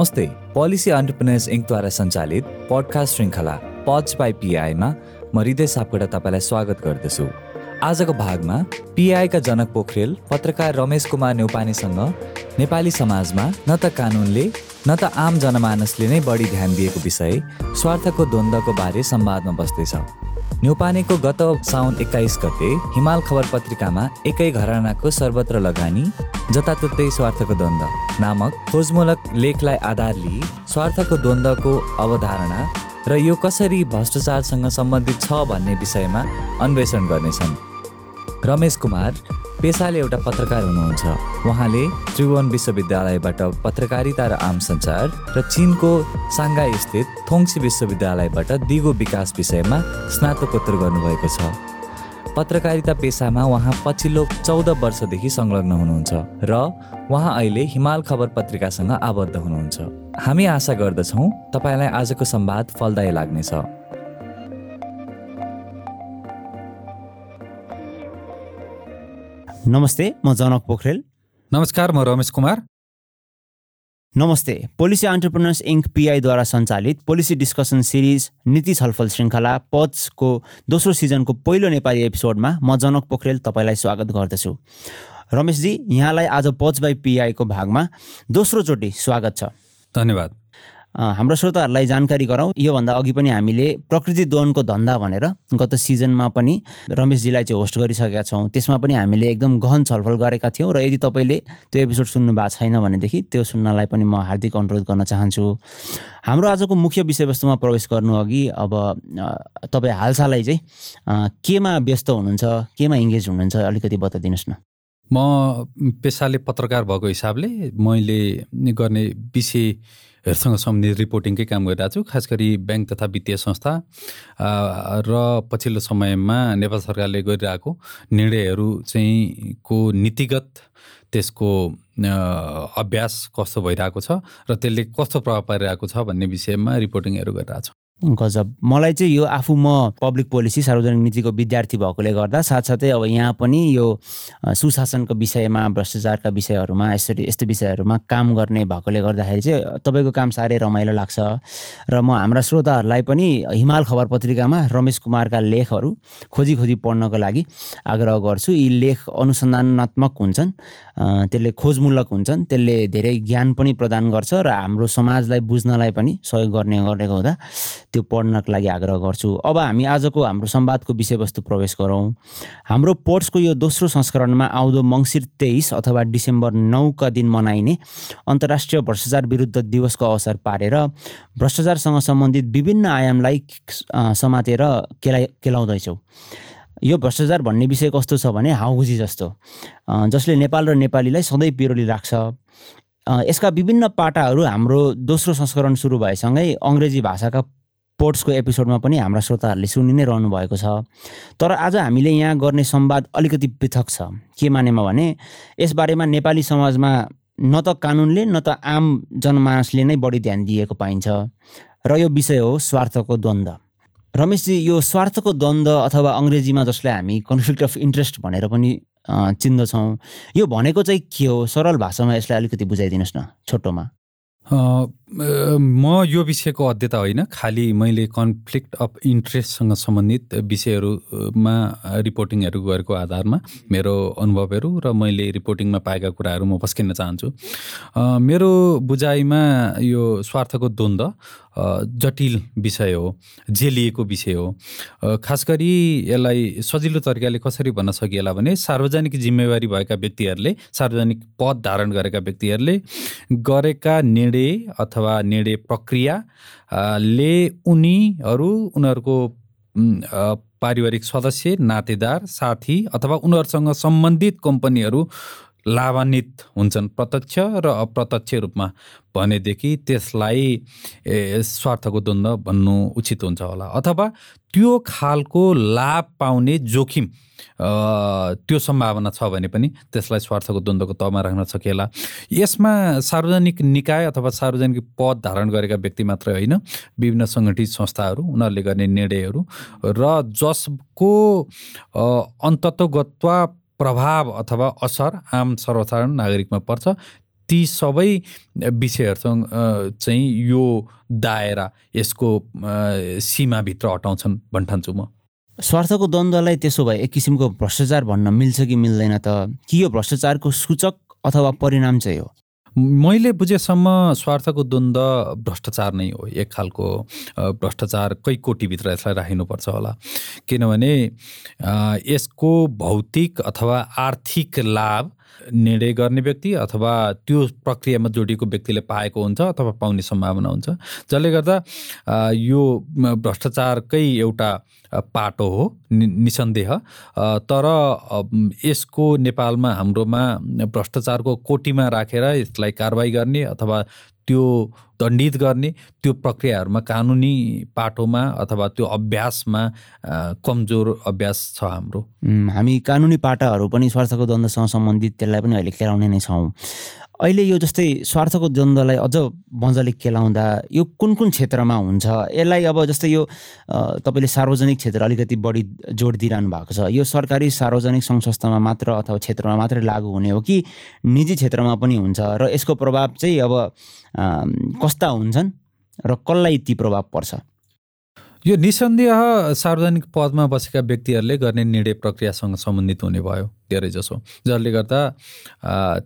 नमस्ते policy entrepreneurs इङ्कद्वारा सञ्चालित podcast श्रृङ्खला पच बाई पिआईमा म हृदय सापकोटा तपाईँलाई स्वागत गर्दछु। आजको भागमा पिआईका जनक पोखरेल पत्रकार रमेश कुमार नेउपानेसँग नेपाली समाजमा न त कानुनले न त आम जनमानसले नै बढी ध्यान दिएको विषय स्वार्थको द्वन्द्वको बारे संवादमा बस्दैछ। न्युपानेको गत साउन एक्काइस गते हिमाल खबर पत्रिकामा एकै घरानाको सर्वत्र लगानी जताततै स्वार्थको द्वन्द्व नामक खोजमूलक लेखलाई आधार लिई स्वार्थको द्वन्द्वको अवधारणा र यो कसरी भ्रष्टाचारसँग सम्बन्धित छ भन्ने विषयमा अन्वेषण गर्नेछन्। रमेश कुमार पेसाले एउटा पत्रकार हुनुहुन्छ। उहाँले त्रिभुवन विश्वविद्यालयबाट पत्रकारिता र आम सञ्चार र चिनको साङ्घाई स्थित थोङ्सी विश्वविद्यालयबाट दिगो विकास विषयमा स्नातकोत्तर गर्नुभएको छ। पत्रकारिता पेसामा उहाँ पछिल्लो चौध वर्षदेखि संलग्न हुनुहुन्छ र उहाँ अहिले हिमाल खबर पत्रिकासँग आबद्ध हुनुहुन्छ। हामी आशा गर्दछौँ तपाईँलाई आजको संवाद फलदायी लाग्नेछ। नमस्ते म जनक पोखरेल। नमस्कार म रमेश कुमार। नमस्ते पोलिसी अन्टरप्रिनर्स इङ्क पिआईद्वारा सञ्चालित पोलिसी डिस्कसन सिरिज नीति छलफल श्रृङ्खला पचको दोस्रो सिजनको पहिलो नेपाली एपिसोडमा म जनक पोखरेल तपाईँलाई स्वागत गर्दछु। रमेशजी यहाँलाई आज पच बाई पिआईको भागमा दोस्रोचोटि स्वागत छ। धन्यवाद। हाम्रो श्रोताहरूलाई जानकारी गरौँ। योभन्दा अघि पनि हामीले प्रकृति दोहनको धन्दा भनेर गत सिजनमा पनि रमेशजीलाई चाहिँ होस्ट गरिसकेका छौँ। त्यसमा पनि हामीले एकदम गहन छलफल गरेका थियौँ र यदि तपाईँले त्यो एपिसोड सुन्नु भएको छैन भनेदेखि त्यो सुन्नलाई पनि म हार्दिक अनुरोध गर्न चाहन्छु। हाम्रो आजको मुख्य विषयवस्तुमा प्रवेश गर्नु अघि अब तपाईँ हालसालै चाहिँ केमा व्यस्त हुनुहुन्छ केमा इङ्गेज हुनुहुन्छ अलिकति बताइदिनुहोस् न। म पेसाले पत्रकार भएको हिसाबले मैले गर्ने विषय हरूसँग सम्बन्धित रिपोर्टिङकै काम गरिरहेको छु खास गरी ब्याङ्क तथा वित्तीय संस्था र पछिल्लो समयमा नेपाल सरकारले गरिरहेको निर्णयहरू चाहिँ को नीतिगत त्यसको अभ्यास कस्तो भइरहेको छ र त्यसले कस्तो प्रभाव पारिरहेको छ भन्ने विषयमा रिपोर्टिङहरू गरिरहेको छु। गजब। मलाई चाहिँ यो आफू म पब्लिक पोलिसी सार्वजनिक नीतिको विद्यार्थी भएकोले गर्दा साथसाथै अब यहाँ पनि यो सुशासनको विषयमा भ्रष्टाचारका विषयहरूमा यसरी यस्तो विषयहरूमा काम गर्ने भएकोले गर्दाखेरि चाहिँ तपाईँको काम साह्रै रमाइलो लाग्छ। र म हाम्रा श्रोताहरूलाई पनि हिमाल खबर पत्रिकामा रमेश कुमारका लेखहरू खोजी खोजी पढ्नको लागि आग्रह गर्छु। यी लेख अनुसन्धानात्मक हुन्छन् त्यसले खोजमूलक हुन्छन् त्यसले धेरै ज्ञान पनि प्रदान गर्छ र हाम्रो समाजलाई बुझ्नलाई पनि सहयोग गर्ने गरेको हुँदा त्यो पढ्नको लागि आग्रह गर्छु। अब हामी आजको हाम्रो संवादको विषयवस्तु प्रवेश गरौँ। हाम्रो पोर्ट्सको यो दोस्रो संस्करणमा आउँदो मङ्सिर तेइस अथवा डिसेम्बर नौका दिन मनाइने अन्तर्राष्ट्रिय भ्रष्टाचार विरुद्ध दिवसको अवसर पारेर भ्रष्टाचारसँग सम्बन्धित विभिन्न आयामलाई समातेर केला केलाउँदैछौँ। यो भ्रष्टाचार भन्ने विषय कस्तो छ भने हाउजी जस्तो। जसले नेपाल र नेपालीलाई सधैँ पिरोली राख्छ। यसका विभिन्न पाटाहरू हाम्रो दोस्रो संस्करण सुरु भएसँगै अङ्ग्रेजी भाषाका पोर्ट्सको एपिसोडमा पनि हाम्रा श्रोताहरूले सुनि नै रहनु भएको छ। तर आज हामीले यहाँ गर्ने संवाद अलिकति पृथक छ। के मानेमा भने यसबारेमा नेपाली समाजमा न त कानुनले न त आम जनमानसले नै बढी ध्यान दिएको पाइन्छ। र यो विषय हो स्वार्थको द्वन्द्व रमेशजी यो स्वार्थको द्वन्द्व अथवा अङ्ग्रेजीमा जसलाई हामी कन्फ्लिक्ट अफ इन्ट्रेस्ट भनेर पनि चिन्दछौँ यो भनेको चाहिँ के हो? सरल भाषामा यसलाई अलिकति बुझाइदिनुहोस् न छोटोमा। म यो विषयको अध्यता होइन खालि मैले कन्फ्लिक्ट अफ इन्ट्रेस्टसँग सम्बन्धित विषयहरूमा रिपोर्टिङहरू गरेको आधारमा मेरो अनुभवहरू र मैले रिपोर्टिङमा पाएका कुराहरू म पस्किन चाहन्छु। मेरो बुझाइमा यो स्वार्थको द्वन्द्व जटिल विषय हो झेलिएको विषय हो। खास गरी यसलाई सजिलो तरिकाले कसरी भन्न सकिएला भने सार्वजनिक जिम्मेवारी भएका व्यक्तिहरूले सार्वजनिक पद धारण गरेका व्यक्तिहरूले गरेका निर्णय अथवा निर्णय प्रक्रियाले उनीहरू उनीहरूको पारिवारिक सदस्य नातेदार साथी अथवा उनीहरूसँग सम्बन्धित कम्पनीहरू लाभान्वित हुन्छन् प्रत्यक्ष र अप्रत्यक्ष रूपमा भनेदेखि त्यसलाई स्वार्थको द्वन्द्व भन्नु उचित हुन्छ होला। अथवा त्यो खालको लाभ पाउने जोखिम त्यो सम्भावना छ भने पनि त्यसलाई स्वार्थको द्वन्द्वको तहमा राख्न सकिएला यसमा सार्वजनिक निकाय अथवा सार्वजनिक पद धारण गरेका व्यक्ति मात्रै होइन विभिन्न सङ्गठित संस्थाहरू उनीहरूले गर्ने निर्णयहरू र जसको अन्तत्वगत्वा प्रभाव अथवा असर आम सर्वसाधारण नागरिकमा पर्छ ती सबै विषयहरूसँग चाहिँ यो दायरा यसको सीमाभित्र हटाउँछन् भन्ठान्छु म। स्वार्थको द्वन्द्वलाई त्यसो भए एक किसिमको भ्रष्टाचार भन्न मिल्छ कि मिल्दैन त? कि यो भ्रष्टाचारको सूचक अथवा परिणाम चाहिँ हो? मैले बुझेसम्म स्वार्थको द्वन्द्व भ्रष्टाचार नै हो। एक खालको भ्रष्टाचार कै कोटीभित्र यसलाई राखिनुपर्छ होला। किनभने यसको भौतिक अथवा आर्थिक लाभ निर्णय गर्ने व्यक्ति अथवा त्यो प्रक्रियामा जोडिएको व्यक्तिले पाएको हुन्छ अथवा पाउने सम्भावना हुन्छ। जसले गर्दा यो भ्रष्टाचारकै एउटा पाटो हो निसन्देह। तर यसको नेपालमा हाम्रोमा भ्रष्टाचारको कोटीमा राखेर यसलाई कारवाही गर्ने अथवा त्यो दण्डित गर्ने त्यो प्रक्रियाहरूमा कानुनी पाटोमा अथवा त्यो अभ्यासमा कमजोर अभ्यास छ हाम्रो। हामी कानुनी पाटाहरू पनि स्वार्थको द्वन्द्वसँग सम्बन्धित त्यसलाई पनि अहिले खेलाउने नै छौँ। अहिले यो जस्तै स्वार्थको द्वन्द्वलाई अझ मजाले केलाउँदा यो कुन कुन क्षेत्रमा हुन्छ? यसलाई अब जस्तै यो तपाईँले सार्वजनिक क्षेत्र अलिकति बढी जोड दिइरहनु भएको छ। यो सरकारी सार्वजनिक सङ्घ संस्थामा मात्र अथवा क्षेत्रमा मात्रै लागु हुने हो कि निजी क्षेत्रमा पनि हुन्छ? र यसको प्रभाव चाहिँ अब कस्ता हुन्छन्? र कसलाई ती प्रभाव पर्छ? यो निसन्देह सार्वजनिक पदमा बसेका व्यक्तिहरूले गर्ने निर्णय प्रक्रियासँग सम्बन्धित हुने भयो धेरै जसो जसले गर्दा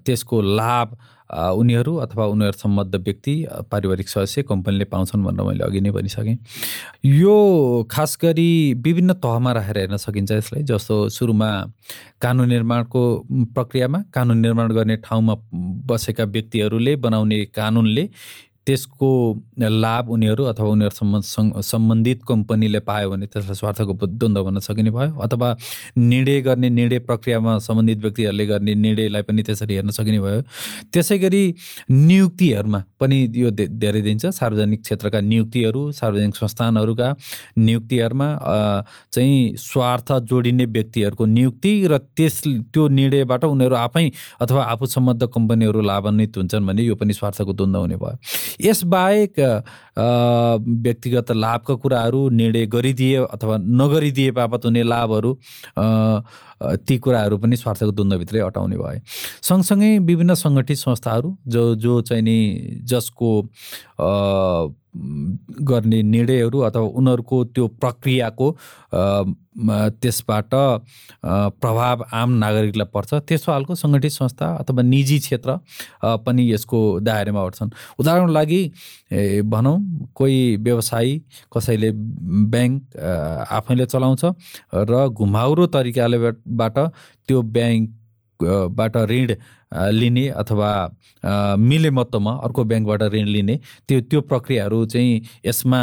त्यसको लाभ उनीहरू अथवा उनीहरू सम्बद्ध व्यक्ति पारिवारिक सदस्य कम्पनीले पाउँछन् भनेर मैले अघि नै भनिसकेँ। यो खास गरी विभिन्न तहमा राखेर हेर्न सकिन्छ यसलाई जस्तो सुरुमा कानुन निर्माणको प्रक्रियामा कानुन निर्माण गर्ने ठाउँमा बसेका व्यक्तिहरूले बनाउने कानुनले त्यसको लाभ उनीहरू अथवा उनीहरूसम्म सम्बन्धित कम्पनीले पायो भने त्यसलाई स्वार्थको द्वन्द्व भन्न सकिने भयो अथवा निर्णय गर्ने निर्णय प्रक्रियामा सम्बन्धित व्यक्तिहरूले गर्ने निर्णयलाई पनि त्यसरी हेर्न सकिने भयो। त्यसै गरी नियुक्तिहरूमा पनि यो धेरै दिन्छ। सार्वजनिक क्षेत्रका नियुक्तिहरू सार्वजनिक संस्थानहरूका नियुक्तिहरूमा चाहिँ स्वार्थ जोडिने व्यक्तिहरूको नियुक्ति र त्यस त्यो निर्णयबाट उनीहरू आफै अथवा आफू सम्बद्ध कम्पनीहरू लाभान्वित हुन्छन् भने यो पनि स्वार्थको द्वन्द्व हुने भयो। यसबाहेक व्यक्तिगत लाभका कुराहरू निर्णय गरिदिए अथवा नगरिदिए बापत हुने लाभहरू ती कुराहरू पनि स्वार्थको द्वन्द्वभित्रै अटाउने भए। सँगसँगै विभिन्न सङ्गठित संस्थाहरू जो जो चाहिँ नि जसको गर्ने निर्णयहरू अथवा उनीहरूको त्यो प्रक्रियाको त्यसबाट प्रभाव आम नागरिकलाई पर्छ त्यस्तो खालको सङ्गठित संस्था अथवा निजी क्षेत्र पनि यसको दायरामा उठ्छन् उदाहरणको लागि भनौँ कोही व्यवसायी कसैले ब्याङ्क आफैले चलाउँछ र घुमाउरो तरिकाले बाट त्यो ब्याङ्कबाट ऋण लिने अथवा मिलेमत्वमा अर्को ब्याङ्कबाट ऋण लिने त्यो त्यो प्रक्रियाहरू चाहिँ यसमा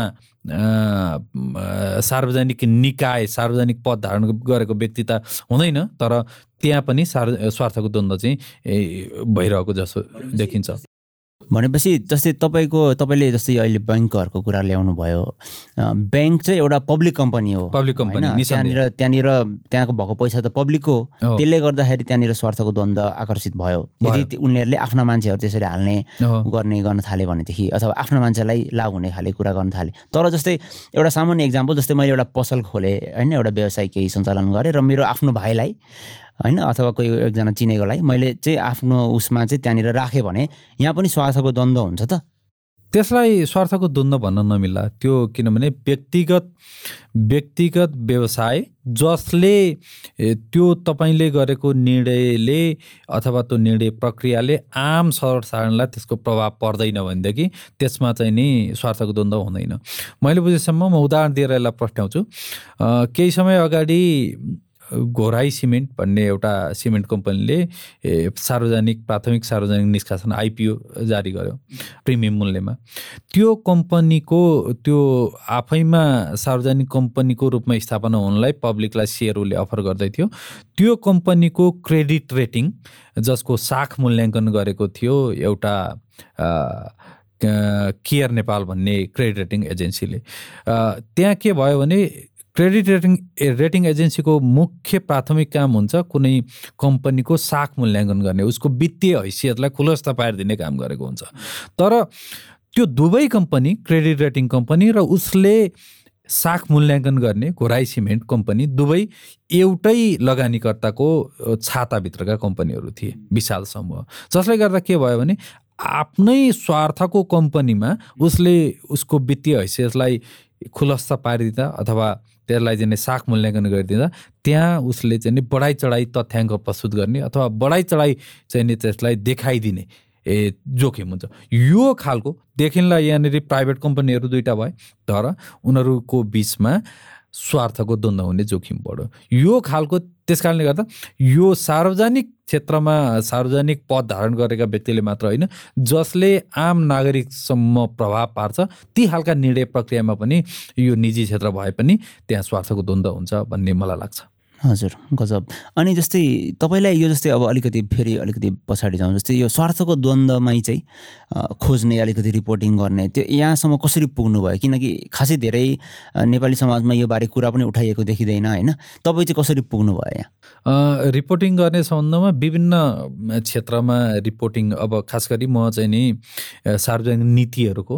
सार्वजनिक निकाय सार्वजनिक पद धारण गरेको व्यक्ति त हुँदैन तर त्यहाँ पनि सार् स्वार्थको द्वन्द्व चाहिँ भइरहेको जस्तो देखिन्छ। भनेपछि जस्तै तपाईँको तपाईँले जस्तै अहिले ब्याङ्कहरूको कुरा ल्याउनु भयो ब्याङ्क चाहिँ एउटा पब्लिक कम्पनी हो पब्लिक कम्पनी त्यहाँनिर त्यहाँनिर त्यहाँको भएको पैसा त पब्लिकको त्यसले गर्दाखेरि त्यहाँनिर स्वार्थको द्वन्द्व आकर्षित भयो। यदि उनीहरूले आफ्ना मान्छेहरू त्यसरी हाल्ने गर्ने गर्न थाले भनेदेखि अथवा आफ्नो मान्छेलाई लाभ हुने खाले कुरा गर्न थाले। तर जस्तै एउटा सामान्य इक्जाम्पल जस्तै मैले एउटा पसल खोलेँ होइन? एउटा व्यवसाय केही सञ्चालन गरेँ र मेरो आफ्नो भाइलाई होइन? अथवा कोही एकजना चिनेकोलाई? मैले चाहिँ आफ्नो उसमा चाहिँ त्यहाँनिर राखेँ भने यहाँ पनि स्वार्थको द्वन्द्व हुन्छ त? त्यसलाई स्वार्थको द्वन्द्व भन्न नमिल्ला। त्यो किनभने व्यक्तिगत व्यक्तिगत व्यवसाय जसले त्यो तपाईँले गरेको निर्णयले अथवा त्यो निर्णय प्रक्रियाले आम सर्वसाधारणलाई त्यसको प्रभाव पर्दैन भनेदेखि त्यसमा चाहिँ नि स्वार्थको द्वन्द्व हुँदैन। मैले बुझेसम्म म उदाहरण दिएर यसलाई प्रश्नाउँछु केही समय अगाडि घोराई सिमेन्ट भन्ने एउटा सिमेन्ट कम्पनीले सार्वजनिक प्राथमिक सार्वजनिक निष्कासन आइपिओ जारी गर्यो प्रिमियम मूल्यमा। त्यो कम्पनीको त्यो आफैमा सार्वजनिक कम्पनीको रूपमा स्थापना हुनलाई पब्लिकलाई सेयर उसले अफर गर्दै थियो। त्यो कम्पनीको क्रेडिट रेटिङ जसको साख मूल्याङ्कन गरेको थियो एउटा केयर नेपाल भन्ने क्रेडिट रेटिङ एजेन्सीले। त्यहाँ के भयो भने क्रेडिट रेटिङ रेटिङ एजेन्सीको मुख्य प्राथमिक काम हुन्छ कुनै कम्पनीको साख मूल्याङ्कन गर्ने उसको वित्तीय हैसियतलाई खुलस्त पारिदिने काम गरेको हुन्छ। तर त्यो दुवै कम्पनी क्रेडिट रेटिङ कम्पनी र उसले साख मूल्याङ्कन गर्ने घोराई सिमेन्ट कम्पनी दुवै एउटै लगानीकर्ताको छाताभित्रका कम्पनीहरू थिए विशाल समूह। जसले गर्दा के भयो भने आफ्नै स्वार्थको कम्पनीमा उसले उसको वित्तीय हैसियतलाई खुलस्त पारिदिँदा अथवा त्यसलाई चाहिँ साख मूल्याङ्कन गरिदिँदा त्यहाँ उसले चाहिँ नि बढाइ चढाइ तथ्याङ्क प्रस्तुत गर्ने अथवा बढाइ चढाइ चाहिँ नि त्यसलाई देखाइदिने ए जोखिम हुन्छ। यो खालको देखिनलाई यहाँनिर प्राइभेट कम्पनीहरू दुइटा भए तर उनीहरूको बिचमा स्वार्थको द्वन्द्व हुने जोखिम बढ्यो। यो खालको त्यस कारणले गर्दा यो सार्वजनिक क्षेत्रमा सार्वजनिक पद धारण गरेका व्यक्तिले मात्र होइन जसले आम नागरिकसम्म प्रभाव पार्छ ती खालका निर्णय प्रक्रियामा पनि यो निजी क्षेत्र भए पनि त्यहाँ स्वार्थको द्वन्द्व हुन्छ भन्ने मलाई लाग्छ। हजुर गजब। अनि जस्तै तपाईँलाई यो जस्तै अब अलिकति फेरि अलिकति पछाडि जाउँ जस्तै यो स्वार्थको द्वन्द्वमै चाहिँ खोज्ने अलिकति रिपोर्टिङ गर्ने त्यो यहाँसम्म कसरी पुग्नु भयो किनकि खासै धेरै नेपाली समाजमा यो बारे कुरा पनि उठाइएको देखिँदैन होइन? तपाईँ चाहिँ कसरी पुग्नु भयो यहाँ रिपोर्टिङ गर्ने सम्बन्धमा विभिन्न क्षेत्रमा रिपोर्टिङ अब खास गरी म चाहिँ नि सार्वजनिक नीतिहरूको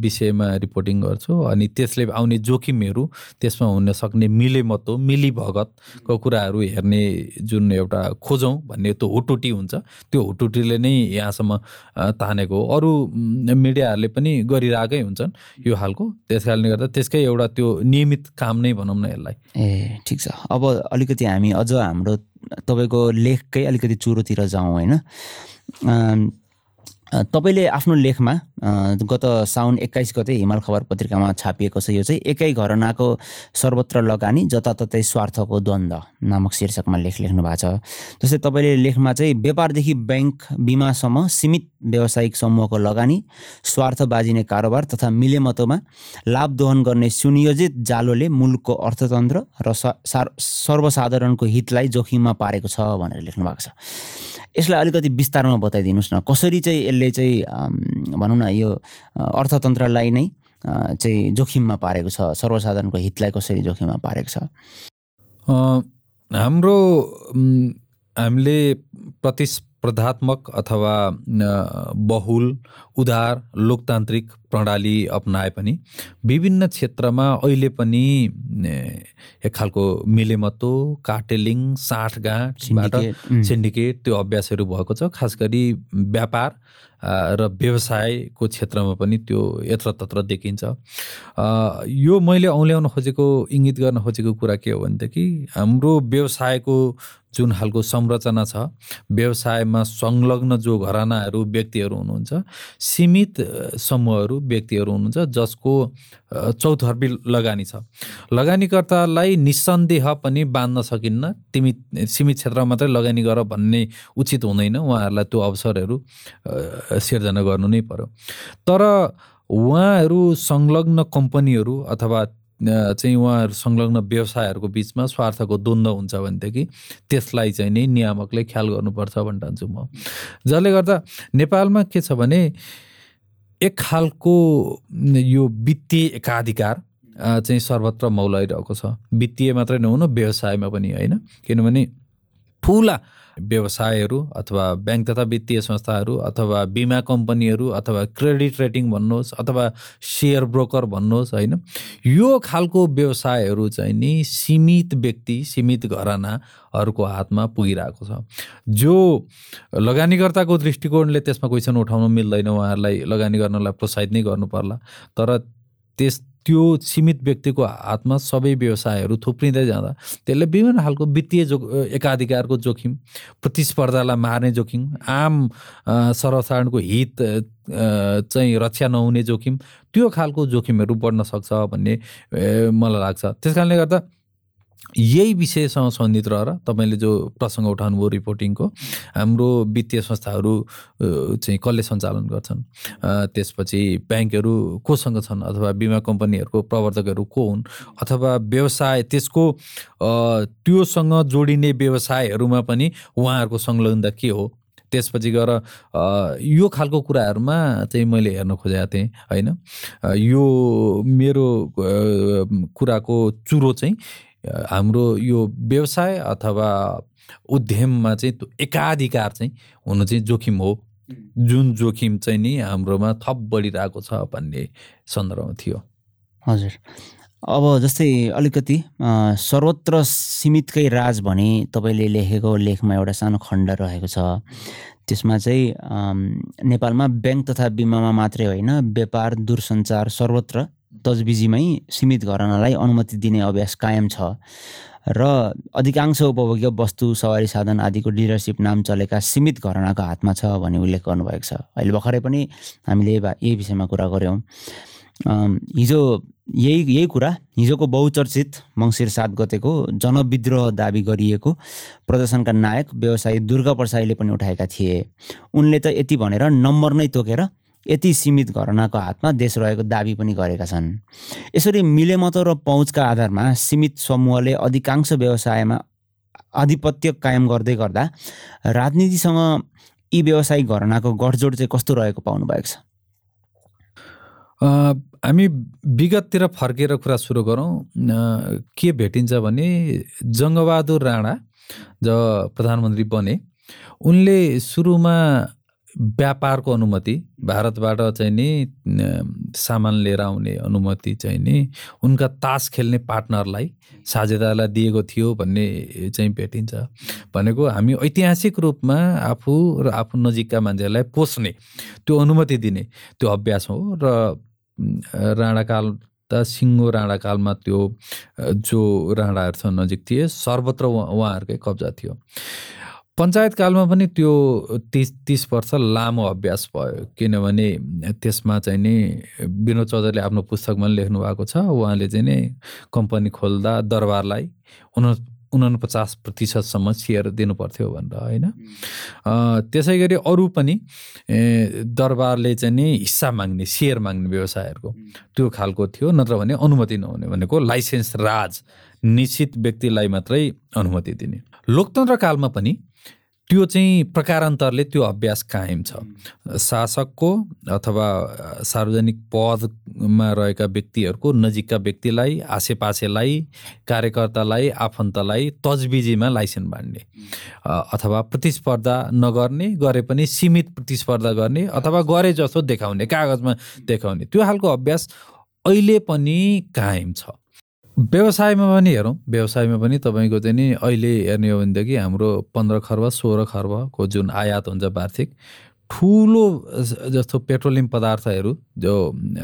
विषयमा रिपोर्टिङ गर्छु। अनि त्यसले आउने जोखिमहरू त्यसमा हुन सक्ने मिलेमतो मिलीभगतको कुराहरू हेर्ने जुन एउटा खोजौँ भन्ने त्यो हुटुटी हुन्छ त्यो हुटुटीले नै यहाँसम्म तानेको अरू मिडियाहरूले पनि गरिरहेकै हुन्छन् यो खालको त्यस कारणले गर्दा त्यसकै एउटा त्यो नियमित काम नै भनौँ न यसलाई। ए ठिक छ। अब अलिकति हामी अझ हाम्रो तपाईँको लेखकै अलिकति चुरोतिर जाउँ होइन। तपाईँले आफ्नो लेखमा गत साउन एक्काइस गते हिमाल खबर पत्रिकामा छापिएको छ यो चाहिँ एकै घरनाको सर्वत्र लगानी जताततै स्वार्थको द्वन्द्व नामक शीर्षकमा लेख लेख्नु भएको छ। जस्तै तपाईँले लेखमा चाहिँ व्यापारदेखि ब्याङ्क बिमासम्म सीमित व्यावसायिक समूहको लगानी स्वार्थ बाजिने कारोबार तथा मिलेमतोमा लाभ दोहन गर्ने सुनियोजित जालोले मुलुकको अर्थतन्त्र र सर्वसाधारणको हितलाई जोखिममा पारेको छ भनेर लेख्नु भएको छ। यसलाई अलिकति विस्तारमा बताइदिनुहोस् न कसरी चाहिँ यसले चाहिँ भनौँ न यो अर्थतन्त्रलाई नै चाहिँ जोखिममा पारेको छ सर्वसाधारणको हितलाई कसरी जोखिममा पारेको छ? हाम्रो हामीले प्रतिस्पर्धात्मक अथवा बहुल उदार लोकतान्त्रिक प्रणाली अप्नाए पनि विभिन्न क्षेत्रमा अहिले पनि एक खालको मिलेमतो कार्टेलिङ साँठगाँठबाट सिन्डिकेट त्यो अभ्यासहरू भएको छ। खास गरी व्यापार र व्यवसायको क्षेत्रमा पनि त्यो यत्रतत्र देखिन्छ। यो मैले औल्याउन खोजेको इङ्गित गर्न खोजेको कुरा के हो भनेदेखि हाम्रो व्यवसायको जुन खालको संरचना छ व्यवसायमा संलग्न जो घरानाहरू व्यक्तिहरू हुनुहुन्छ सीमित समूहहरू व्यक्तिहरू हुनुहुन्छ जसको चौथर्पी लगानी छ। लगानीकर्तालाई निसन्देह पनि बाँध्न सकिन्न। तिमी सीमित क्षेत्रमा मात्रै लगानी गर भन्ने उचित हुँदैन। उहाँहरूलाई त्यो अवसरहरू सिर्जना गर्नु नै पर्यो। तर उहाँहरू संलग्न कम्पनीहरू अथवा चाहिँ उहाँहरू संलग्न व्यवसायहरूको बिचमा स्वार्थको द्वन्द्व हुन्छ भनेदेखि त्यसलाई चाहिँ नै नियामकले ख्याल गर्नुपर्छ भन्न चाहन्छु म। जसले गर्दा नेपालमा के छ भने एक खालको यो वित्तीय एकाधिकार चाहिँ सर्वत्र मौलाइरहेको छ। वित्तीय मात्रै नहुनु व्यवसायमा पनि होइन। किनभने ठुला व्यवसायहरू अथवा ब्याङ्क तथा वित्तीय संस्थाहरू अथवा बिमा कम्पनीहरू अथवा क्रेडिट रेटिङ भन्नुहोस् अथवा सेयर ब्रोकर भन्नुहोस् होइन यो खालको व्यवसायहरू चाहिँ नि सीमित व्यक्ति सीमित घरानाहरूको हातमा पुगिरहेको छ। जो लगानीकर्ताको दृष्टिकोणले त्यसमा क्वेसन उठाउनु मिल्दैन उहाँहरूलाई लगानी गर्नलाई प्रोत्साहित नै गर्नु पर्ला। तर त्यस त्यो सीमित व्यक्तिको हातमा सबै व्यवसायहरू थुप्रिँदै जाँदा त्यसले विभिन्न खालको वित्तीय जो एकाधिकारको जोखिम प्रतिस्पर्धालाई मार्ने जोखिम आम सर्वसाधारणको हित चाहिँ रक्षा नहुने जोखिम त्यो खालको जोखिमहरू बढ्न सक्छ भन्ने मलाई लाग्छ। त्यस कारणले गर्दा यही विषयसँग सम्बन्धित रहेर तपाईँले जो प्रसङ्ग उठाउनुभयो रिपोर्टिङको हाम्रो वित्तीय संस्थाहरू चाहिँ कसले सञ्चालन गर्छन्? त्यसपछि ब्याङ्कहरू कोसँग छन् अथवा बिमा कम्पनीहरूको प्रवर्तकहरू को हुन्? अथवा व्यवसाय त्यसको त्योसँग जोडिने व्यवसायहरूमा पनि उहाँहरूको संलग्नता के हो? त्यसपछि गएर यो खालको कुराहरूमा चाहिँ मैले हेर्न खोजेको थिएँ होइन? यो मेरो कुराको चुरो चाहिँ हाम्रो यो व्यवसाय अथवा उद्यममा चाहिँ एकाधिकार चाहिँ हुनु चाहिँ जोखिम हो। जुन जोखिम चाहिँ नि हाम्रोमा थप बढिरहेको छ भन्ने सन्दर्भमा थियो। हजुर। अब जस्तै अलिकति सर्वत्र सीमितकै राज भने तपाईँले लेखेको लेखमा एउटा सानो खण्ड रहेको छ। त्यसमा चाहिँ नेपालमा ब्याङ्क तथा बिमामा मात्रै होइन व्यापार दूरसञ्चार सर्वत्र तजबिजीमै सीमित घरनालाई अनुमति दिने अभ्यास कायम छ। र अधिकांश उपभोग्य वस्तु सवारी साधन आदिको डिलरसिप नाम चलेका सीमित घरनाको हातमा छ भन्ने उल्लेख गर्नुभएको छ। अहिले भर्खरै पनि हामीले यही विषयमा कुरा गऱ्यौँ। हिजो यही यही कुरा हिजोको बहुचर्चित मङ्सिर सात गतेको जनविद्रोह दावी गरिएको प्रदर्शनका नायक व्यवसायी दुर्गा प्रसाईले पनि उठाएका थिए। उनले त यति भनेर नम्बर नै तोकेर यति सीमित घरनाको हातमा देश रहेको दावी पनि गरेका छन्। यसरी मिलेमतो र पहुँचका आधारमा सीमित समूहले अधिकांश व्यवसायमा आधिपत्य कायम गर्दै गर्दा राजनीतिसँग यी व्यवसायिक घरनाको गठजोड चाहिँ कस्तो रहेको पाउनु भएको छ हामी विगततिर फर्केर कुरा सुरु गरौँ। के भेटिन्छ भने जङ्गबहादुर राणा जब प्रधानमन्त्री बने उनले सुरुमा व्यापारको अनुमति भारतबाट चाहिँ नि सामान लिएर आउने अनुमति चाहिँ नि उनका तास खेल्ने पार्टनरलाई साझेदारलाई दिएको थियो भन्ने चाहिँ भेटिन्छ। भनेको हामी ऐतिहासिक रूपमा आफू र आफू नजिकका मान्छेहरूलाई पोस्ने त्यो अनुमति दिने त्यो अभ्यास हो। र राणाकाल त सिङ्गो राणाकालमा त्यो जो राणाहरूसँग नजिक थिए सर्वत्र उहाँहरूकै कब्जा थियो। पञ्चायतकालमा पनि त्यो तिस तिस वर्ष लामो अभ्यास भयो। किनभने त्यसमा चाहिँ नि विनोद चौधरीले आफ्नो पुस्तकमा लेख्नु भएको छ। उहाँले चाहिँ नि कम्पनी खोल्दा दरबारलाई उन उनपचास प्रतिशतसम्म सेयर दिनुपर्थ्यो भनेर होइन? त्यसै गरी अरू पनि दरबारले चाहिँ नि हिस्सा माग्ने सेयर माग्ने व्यवसायहरूको त्यो खालको थियो नत्र भने अनुमति नहुने भनेको लाइसेन्स राज निश्चित व्यक्तिलाई मात्रै अनुमति दिने। लोकतन्त्र कालमा पनि त्यो चाहिँ प्रकारान्तरले त्यो अभ्यास कायम छ। शासकको अथवा सार्वजनिक पदमा रहेका व्यक्तिहरूको नजिकका व्यक्तिलाई आसेपासेलाई कार्यकर्तालाई आफन्तलाई तजबिजीमा लाइसेन्स बाँड्ने। अथवा प्रतिस्पर्धा नगर्ने गरे पनि सीमित प्रतिस्पर्धा गर्ने अथवा गरे जस्तो देखाउने कागजमा देखाउने। त्यो खालको अभ्यास अहिले पनि कायम छ। व्यवसायमा पनि हेरौँ। व्यवसायमा पनि तपाईँको चाहिँ नि अहिले हेर्ने हो भनेदेखि हाम्रो पन्ध्र खर्ब सोह्र खर्बको जुन आयात हुन्छ वार्षिक ठुलो जस्तो पेट्रोलियम पदार्थहरू जो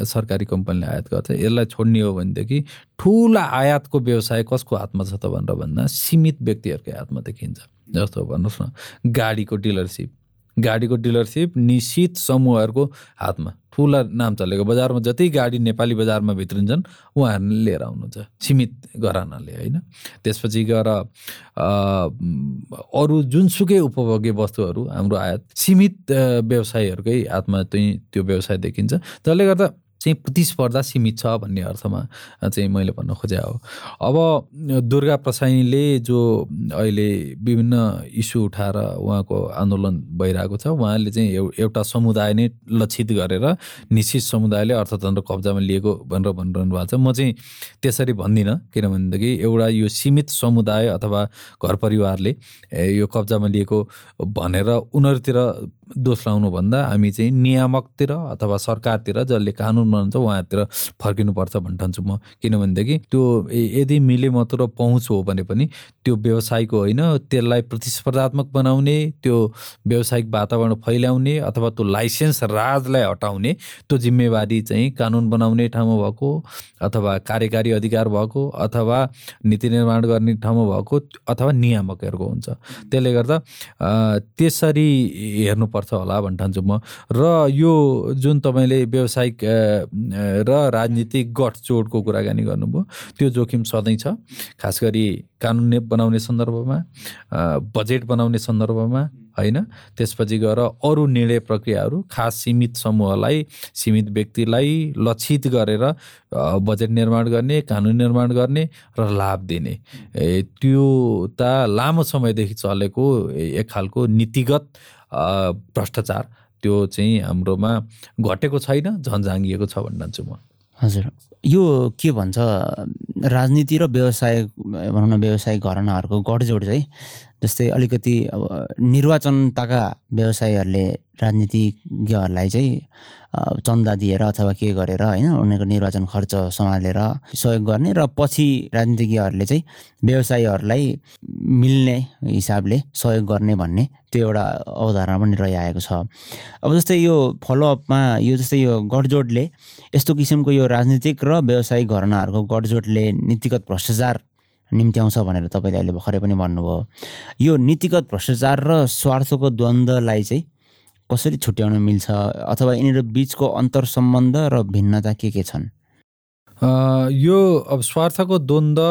सरकारी कम्पनीले आयात गर्छ यसलाई छोड्ने हो भनेदेखि ठुला आयातको व्यवसाय कसको हातमा छ त भनेर भन्दा सीमित व्यक्तिहरूकै हातमा देखिन्छ। जस्तो भन्नुहोस् न गाडीको डिलरसिप। गाडीको डिलरसिप निश्चित समूहहरूको हातमा। ठुला नाम चलेको बजारमा जति गाडी नेपाली बजारमा भित्रिन्छन् उहाँहरूले लिएर आउनुहुन्छ। सीमित घरानाले होइन? त्यसपछि गएर अरू जुनसुकै उपभोग्य वस्तुहरू हाम्रो आयात सीमित व्यवसायीहरूकै हातमा चाहिँ त्यो व्यवसाय देखिन्छ। जसले गर्दा चाहिँ प्रतिस्पर्धा सीमित छ भन्ने अर्थमा चाहिँ मैले भन्न खोजे हो। अब दुर्गा प्रसाईले जो अहिले विभिन्न इस्यु उठाएर उहाँको आन्दोलन भइरहेको छ उहाँले चाहिँ एउटा समुदाय नै लक्षित गरेर निश्चित समुदायले अर्थतन्त्र कब्जामा लिएको भनेर भनिरहनु भएको छ। म चाहिँ त्यसरी भन्दिनँ किनभनेदेखि एउटा यो सीमित समुदाय अथवा घर परिवारले यो कब्जामा लिएको भनेर उनीहरूतिर दोष लाउनुभन्दा हामी चाहिँ नियामकतिर अथवा सरकारतिर जसले कानुन बनाउँछ उहाँतिर फर्किनुपर्छ भन्न ठान्छु म। किनभनेदेखि त्यो यदि मिले मात्र पहुँच हो भने पनि त्यो व्यवसायको होइन त्यसलाई प्रतिस्पर्धात्मक बनाउने त्यो व्यावसायिक वातावरण फैलाउने अथवा त्यो लाइसेन्स राजलाई हटाउने त्यो जिम्मेवारी चाहिँ कानुन बनाउने ठाउँमा भएको अथवा कार्यकारी अधिकार भएको अथवा नीति निर्माण गर्ने ठाउँमा भएको अथवा नियामकहरूको हुन्छ। त्यसले गर्दा त्यसरी हेर्नुपर्छ पर्छ होला भन्न ठान्छु म। र यो जुन तपाईँले व्यावसायिक र राजनीतिक गठजोडको कुराकानी गर्नुभयो। त्यो जोखिम सधैँ छ। खास गरी कानुन बनाउने सन्दर्भमा बजेट बनाउने सन्दर्भमा होइन? त्यसपछि गएर अरू निर्णय प्रक्रियाहरू खास सीमित समूहलाई सीमित व्यक्तिलाई लक्षित गरेर बजेट निर्माण गर्ने कानुन निर्माण गर्ने र लाभ दिने। त्यो त लामो समयदेखि चलेको एक खालको नीतिगत भ्रष्टाचार त्यो चाहिँ हाम्रोमा घटेको छैन झन् झाँगिएको छ भन्छु म। हजुर। यो के भन्छ राजनीति र व्यवसाय भनौँ न व्यवसायिक घरनाहरूको गठजोड चाहिँ जस्तै अलिकति अब निर्वाचनताका व्यवसायीहरूले राजनीतिज्ञहरूलाई चाहिँ चन्दा दिएर अथवा के गरेर होइन उनीहरूको निर्वाचन खर्च सम्हालेर सहयोग गर्ने र पछि राजनीतिज्ञहरूले चाहिँ व्यवसायीहरूलाई मिल्ने हिसाबले सहयोग गर्ने भन्ने त्यो एउटा अवधारणा पनि रहिआएको छ। अब जस्तै यो फलोअपमा यो जस्तै यो गठजोडले यस्तो किसिमको यो राजनीतिक र व्यावसायिक घरनाहरूको गठजोडले नीतिगत भ्रष्टाचार निम्त्याउँछ भनेर तपाईँले अहिले भर्खरै पनि भन्नुभयो। यो नीतिगत भ्रष्टाचार र स्वार्थको द्वन्द्वलाई चाहिँ कसरी छुट्याउन मिल्छ अथवा यिनीहरू बिचको अन्तर सम्बन्ध र भिन्नता के के छन्? यो अब स्वार्थको द्वन्द्व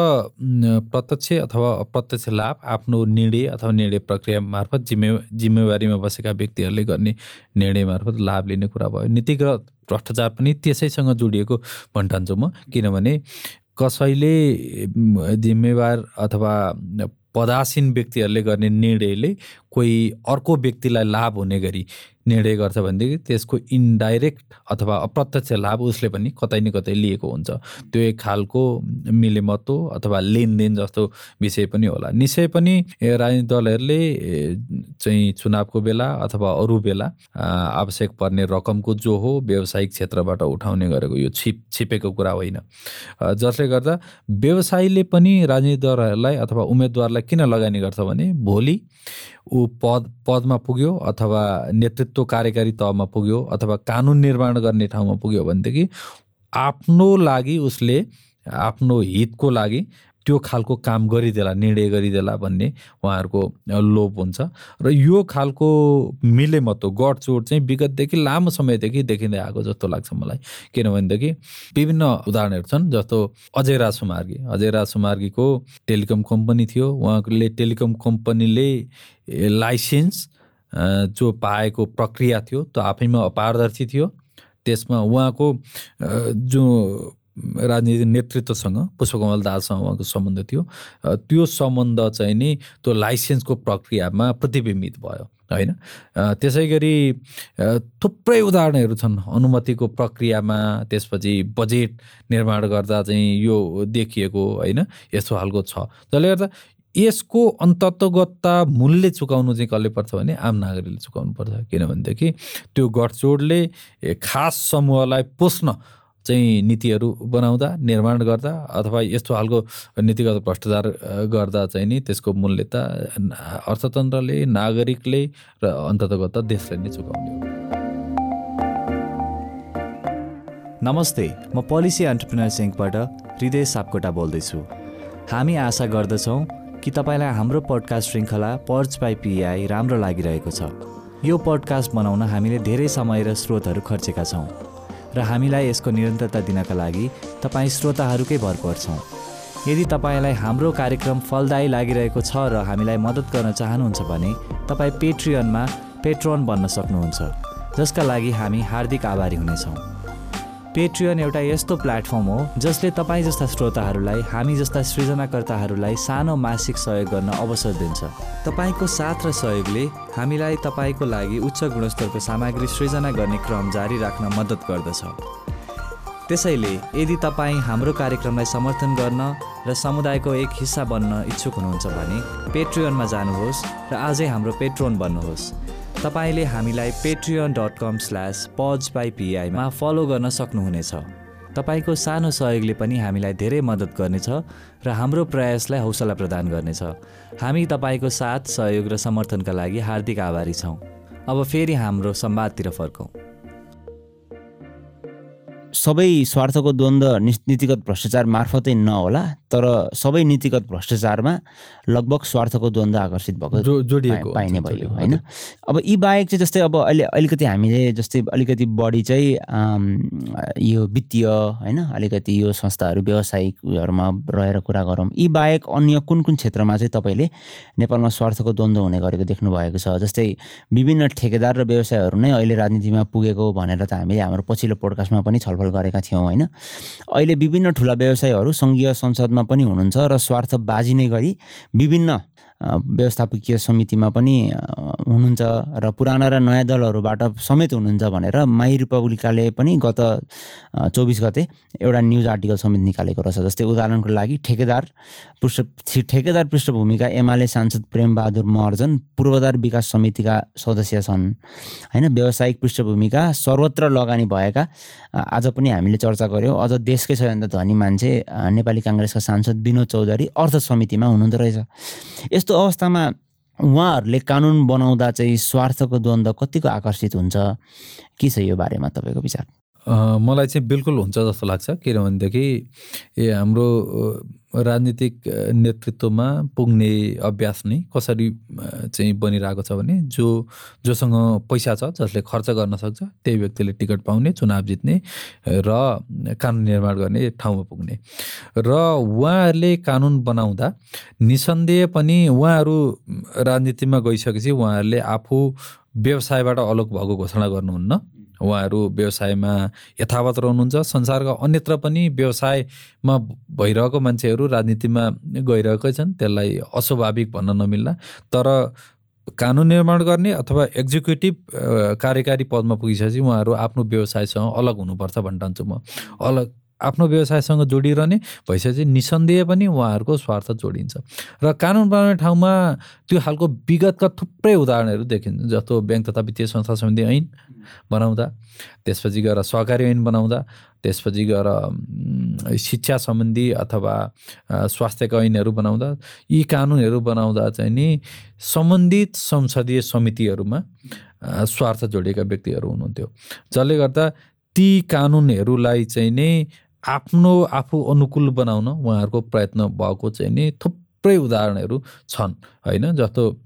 प्रत्यक्ष अथवा अप्रत्यक्ष लाभ आफ्नो निर्णय अथवा निर्णय प्रक्रिया मार्फत जिम्मे जिम्मेवारीमा बसेका व्यक्तिहरूले गर्ने निर्णय मार्फत लाभ लिने कुरा भयो। नीतिगत भ्रष्टाचार पनि त्यसैसँग जोडिएको भन्ठान्छु म किनभने कसैले जिम्मेवार अथवा पदासीन व्यक्तिहरूले गर्ने निर्णयले कोही अर्को व्यक्तिलाई लाभ हुने गरी निर्णय गर्छ भनेदेखि त्यसको इन्डाइरेक्ट अथवा अप्रत्यक्ष लाभ उसले पनि कतै न कतै लिएको हुन्छ। त्यो एक खालको मिलेमतो अथवा लेनदेन जस्तो विषय पनि होला। निश्चय पनि राजनीतिक दलहरूले चाहिँ चुनावको बेला अथवा अरू बेला आवश्यक पर्ने रकमको जो हो व्यावसायिक क्षेत्रबाट उठाउने गरेको यो छिप छिपेको कुरा होइन। जसले गर्दा व्यवसायीले पनि राजनीतिक दलहरूलाई अथवा उम्मेदवारलाई किन लगानी गर्छ भने भोलि ऊ पद पदमा पुग्यो अथवा नेतृत्व कार्यकारी तहमा पुग्यो अथवा कानुन निर्माण गर्ने ठाउँमा पुग्यो भनेदेखि आफ्नो लागि उसले आफ्नो हितको लागि त्यो खालको काम गरिदेला निर्णय गरिदेला भन्ने उहाँहरूको लोभ हुन्छ। र यो खालको मिलेमतो गडचोड चाहिँ विगतदेखि लामो समयदेखि देखिँदै आएको जस्तो लाग्छ मलाई। किनभनेदेखि विभिन्न उदाहरणहरू छन् जस्तो अजय सुमार्गी अजय सुमार्गीको टेलिकम कम्पनी थियो। उहाँले टेलिकम कम्पनीले लाइसेन्स जो पाएको प्रक्रिया थियो त्यो आफैमा अपारदर्शी थियो। त्यसमा उहाँको जो राजनीतिक नेतृत्वसँग पुष्पकमल दालसँग उहाँको सम्बन्ध थियो। त्यो सम्बन्ध चाहिँ नि त्यो लाइसेन्सको प्रक्रियामा प्रतिबिम्बित भयो होइन? त्यसै गरी थुप्रै उदाहरणहरू छन्। अनुमतिको प्रक्रियामा त्यसपछि बजेट निर्माण गर्दा चाहिँ यो देखिएको होइन? यस्तो खालको छ। जसले गर्दा यसको अन्तत्वगतता मूल्य चुकाउनु चाहिँ कसले पर्छ भने आम नागरिकले चुकाउनु पर्छ। किनभनेदेखि त्यो गठजोडले खास समूहलाई पोस्न चाहिँ नीतिहरू बनाउँदा निर्माण गर्दा अथवा यस्तो खालको नीतिगत भ्रष्टाचार गर्दा चाहिँ नि त्यसको मूल्य त अर्थतन्त्रले नागरिकले र अन्ततगत देशले नै चुकाउने नमस्ते म पोलिसी एन्टरप्रिनर सिङ्कबाट हृदय सापकोटा बोल्दैछु। हामी आशा गर्दछौँ कि तपाईँलाई हाम्रो पडकास्ट श्रृङ्खला पर्च बाई पिआई राम्रो लागिरहेको छ। यो पडकास्ट बनाउन हामीले धेरै समय र स्रोतहरू खर्चेका छौँ। र हामीलाई यसको निरन्तरता दिनका लागि तपाईँ श्रोताहरूकै भर पर्छौँ। यदि तपाईँलाई हाम्रो कार्यक्रम फलदायी लागिरहेको छ र हामीलाई मद्दत गर्न चाहनुहुन्छ भने तपाईँ पेट्रियनमा पेट्रोन बन्न सक्नुहुन्छ जसका लागि हामी हार्दिक आभारी हुनेछौँ। पेट्रियन एउटा यस्तो प्लेटफर्म हो जसले तपाईँ जस्ता श्रोताहरूलाई हामी जस्ता सृजनाकर्ताहरूलाई सानो मासिक सहयोग गर्न अवसर दिन्छ। तपाईँको साथ र सहयोगले हामीलाई तपाईँको लागि उच्च गुणस्तरको सामग्री सृजना गर्ने क्रम जारी राख्न मद्दत गर्दछ। त्यसैले यदि तपाईँ हाम्रो कार्यक्रमलाई समर्थन गर्न र समुदायको एक हिस्सा बन्न इच्छुक हुनुहुन्छ भने पेट्रियनमा जानुहोस् र आजै हाम्रो पेट्रोन बन्नुहोस्। तपाईँले हामीलाई Patreon dot com slash pods by पिआईमा follow गर्न सक्नुहुनेछ। तपाईँको सानो सहयोगले पनि हामीलाई धेरै मद्दत गर्नेछ र हाम्रो प्रयासलाई हौसला प्रदान गर्नेछ। हामी तपाईँको साथ सहयोग र समर्थनका लागि हार्दिक आभारी छौँ। अब फेरि हाम्रो संवादतिर फर्कौँ। सबै स्वार्थको द्वन्द्व नीतिगत भ्रष्टाचार मार्फतै नहोला तर सबै नीतिगत भ्रष्टाचारमा लगभग स्वार्थको द्वन्द्व आकर्षित भएको जोडिएको पाइने भयो होइन? अब यी बाहेक चाहिँ जस्तै अब अहिले अलिकति हामीले जस्तै अलिकति बढी चाहिँ यो वित्तीय होइन? अलिकति यो संस्थाहरू व्यावसायिकहरूमा रहेर कुरा गरौँ। यी बाहेक अन्य कुन कुन क्षेत्रमा चाहिँ तपाईँले नेपालमा स्वार्थको द्वन्द्व हुने गरेको देख्नु भएको छ? जस्तै विभिन्न ठेकेदार र व्यवसायहरू नै अहिले राजनीतिमा पुगेको भनेर त हामीले हाम्रो पछिल्लो पोडकास्टमा पनि छलफल गरेका थियौँ होइन? अहिले विभिन्न ठुला व्यवसायहरू सङ्घीय संसदमा पनि हुनुहुन्छ र स्वार्थ बाजी नै गरी विभिन्न व्यवस्थापकीय समितिमा पनि हुनुहुन्छ र पुराना र नयाँ दलहरूबाट समेत हुनुहुन्छ भनेर माई रिपब्लिकाले पनि गत चौबिस गते एउटा न्युज आर्टिकल समेत निकालेको रहेछ। जस्तै उदाहरणको लागि ठेकेदार पृष्ठ ठेकेदार पृष्ठभूमिका एमाले सांसद प्रेमबहादुर महर्जन पूर्वाधार विकास समितिका सदस्य छन्। होइन व्यावसायिक पृष्ठभूमिका सर्वत्र लगानी भएका आज पनि हामीले चर्चा गऱ्यौँ अझ देशकै सबैभन्दा धनी मान्छे नेपाली काङ्ग्रेसका सांसद विनोद चौधरी अर्थ समितिमा हुनुहुँदो रहेछ। यस्तो अवस्थामा उहाँहरूले कानुन बनाउँदा चाहिँ स्वार्थको द्वन्द्व कतिको आकर्षित हुन्छ? के छ यो बारेमा तपाईँको विचार? मलाई चाहिँ बिल्कुल हुन्छ जस्तो लाग्छ किनभनेदेखि ए हाम्रो राजनीतिक नेतृत्वमा पुग्ने अभ्यास नै कसरी चाहिँ बनिरहेको छ भने जो जोसँग पैसा छ जसले खर्च गर्न सक्छ त्यही व्यक्तिले टिकट पाउने चुनाव जित्ने र कानुन निर्माण गर्ने ठाउँमा पुग्ने। र उहाँहरूले कानुन बनाउँदा निसन्देह पनि उहाँहरू राजनीतिमा गइसकेपछि उहाँहरूले आफू व्यवसायबाट अलग भएको घोषणा गर्नुहुन्न। उहाँहरू व्यवसायमा यथावत रहनुहुन्छ। संसारका अन्यत्र पनि व्यवसायमा भइरहेको मान्छेहरू राजनीतिमा गइरहेकै छन्। त्यसलाई अस्वाभाविक भन्न नमिल्ला। तर कानुन निर्माण गर्ने अथवा एक्जिक्युटिभ कार्यकारी पदमा पुगिसकेपछि उहाँहरू आफ्नो व्यवसायसँग अलग हुनुपर्छ भन्छु म। अलग आफ्नो व्यवसायसँग जोडिरहने भइसकेपछि निसन्देह पनि उहाँहरूको स्वार्थ जोडिन्छ। र कानुन बनाउने ठाउँमा त्यो खालको विगतका थुप्रै उदाहरणहरू देखिन्छ जस्तो ब्याङ्क तथा वित्तीय संस्था सम्बन्धी ऐन बनाउँदा त्यसपछि गएर सहकारी ऐन बनाउँदा त्यसपछि गएर शिक्षा सम्बन्धी अथवा स्वास्थ्यका ऐनहरू बनाउँदा यी कानुनहरू बनाउँदा चाहिँ नि सम्बन्धित संसदीय समितिहरूमा स्वार्थ जोडिएका व्यक्तिहरू हुनुहुन्थ्यो। जसले गर्दा ती कानुनहरूलाई चाहिँ नै आफ्नो आफू अनुकूल बनाउन उहाँहरूको प्रयत्न भएको चाहिँ नि थुप्रै उदाहरणहरू छन् होइन? जस्तो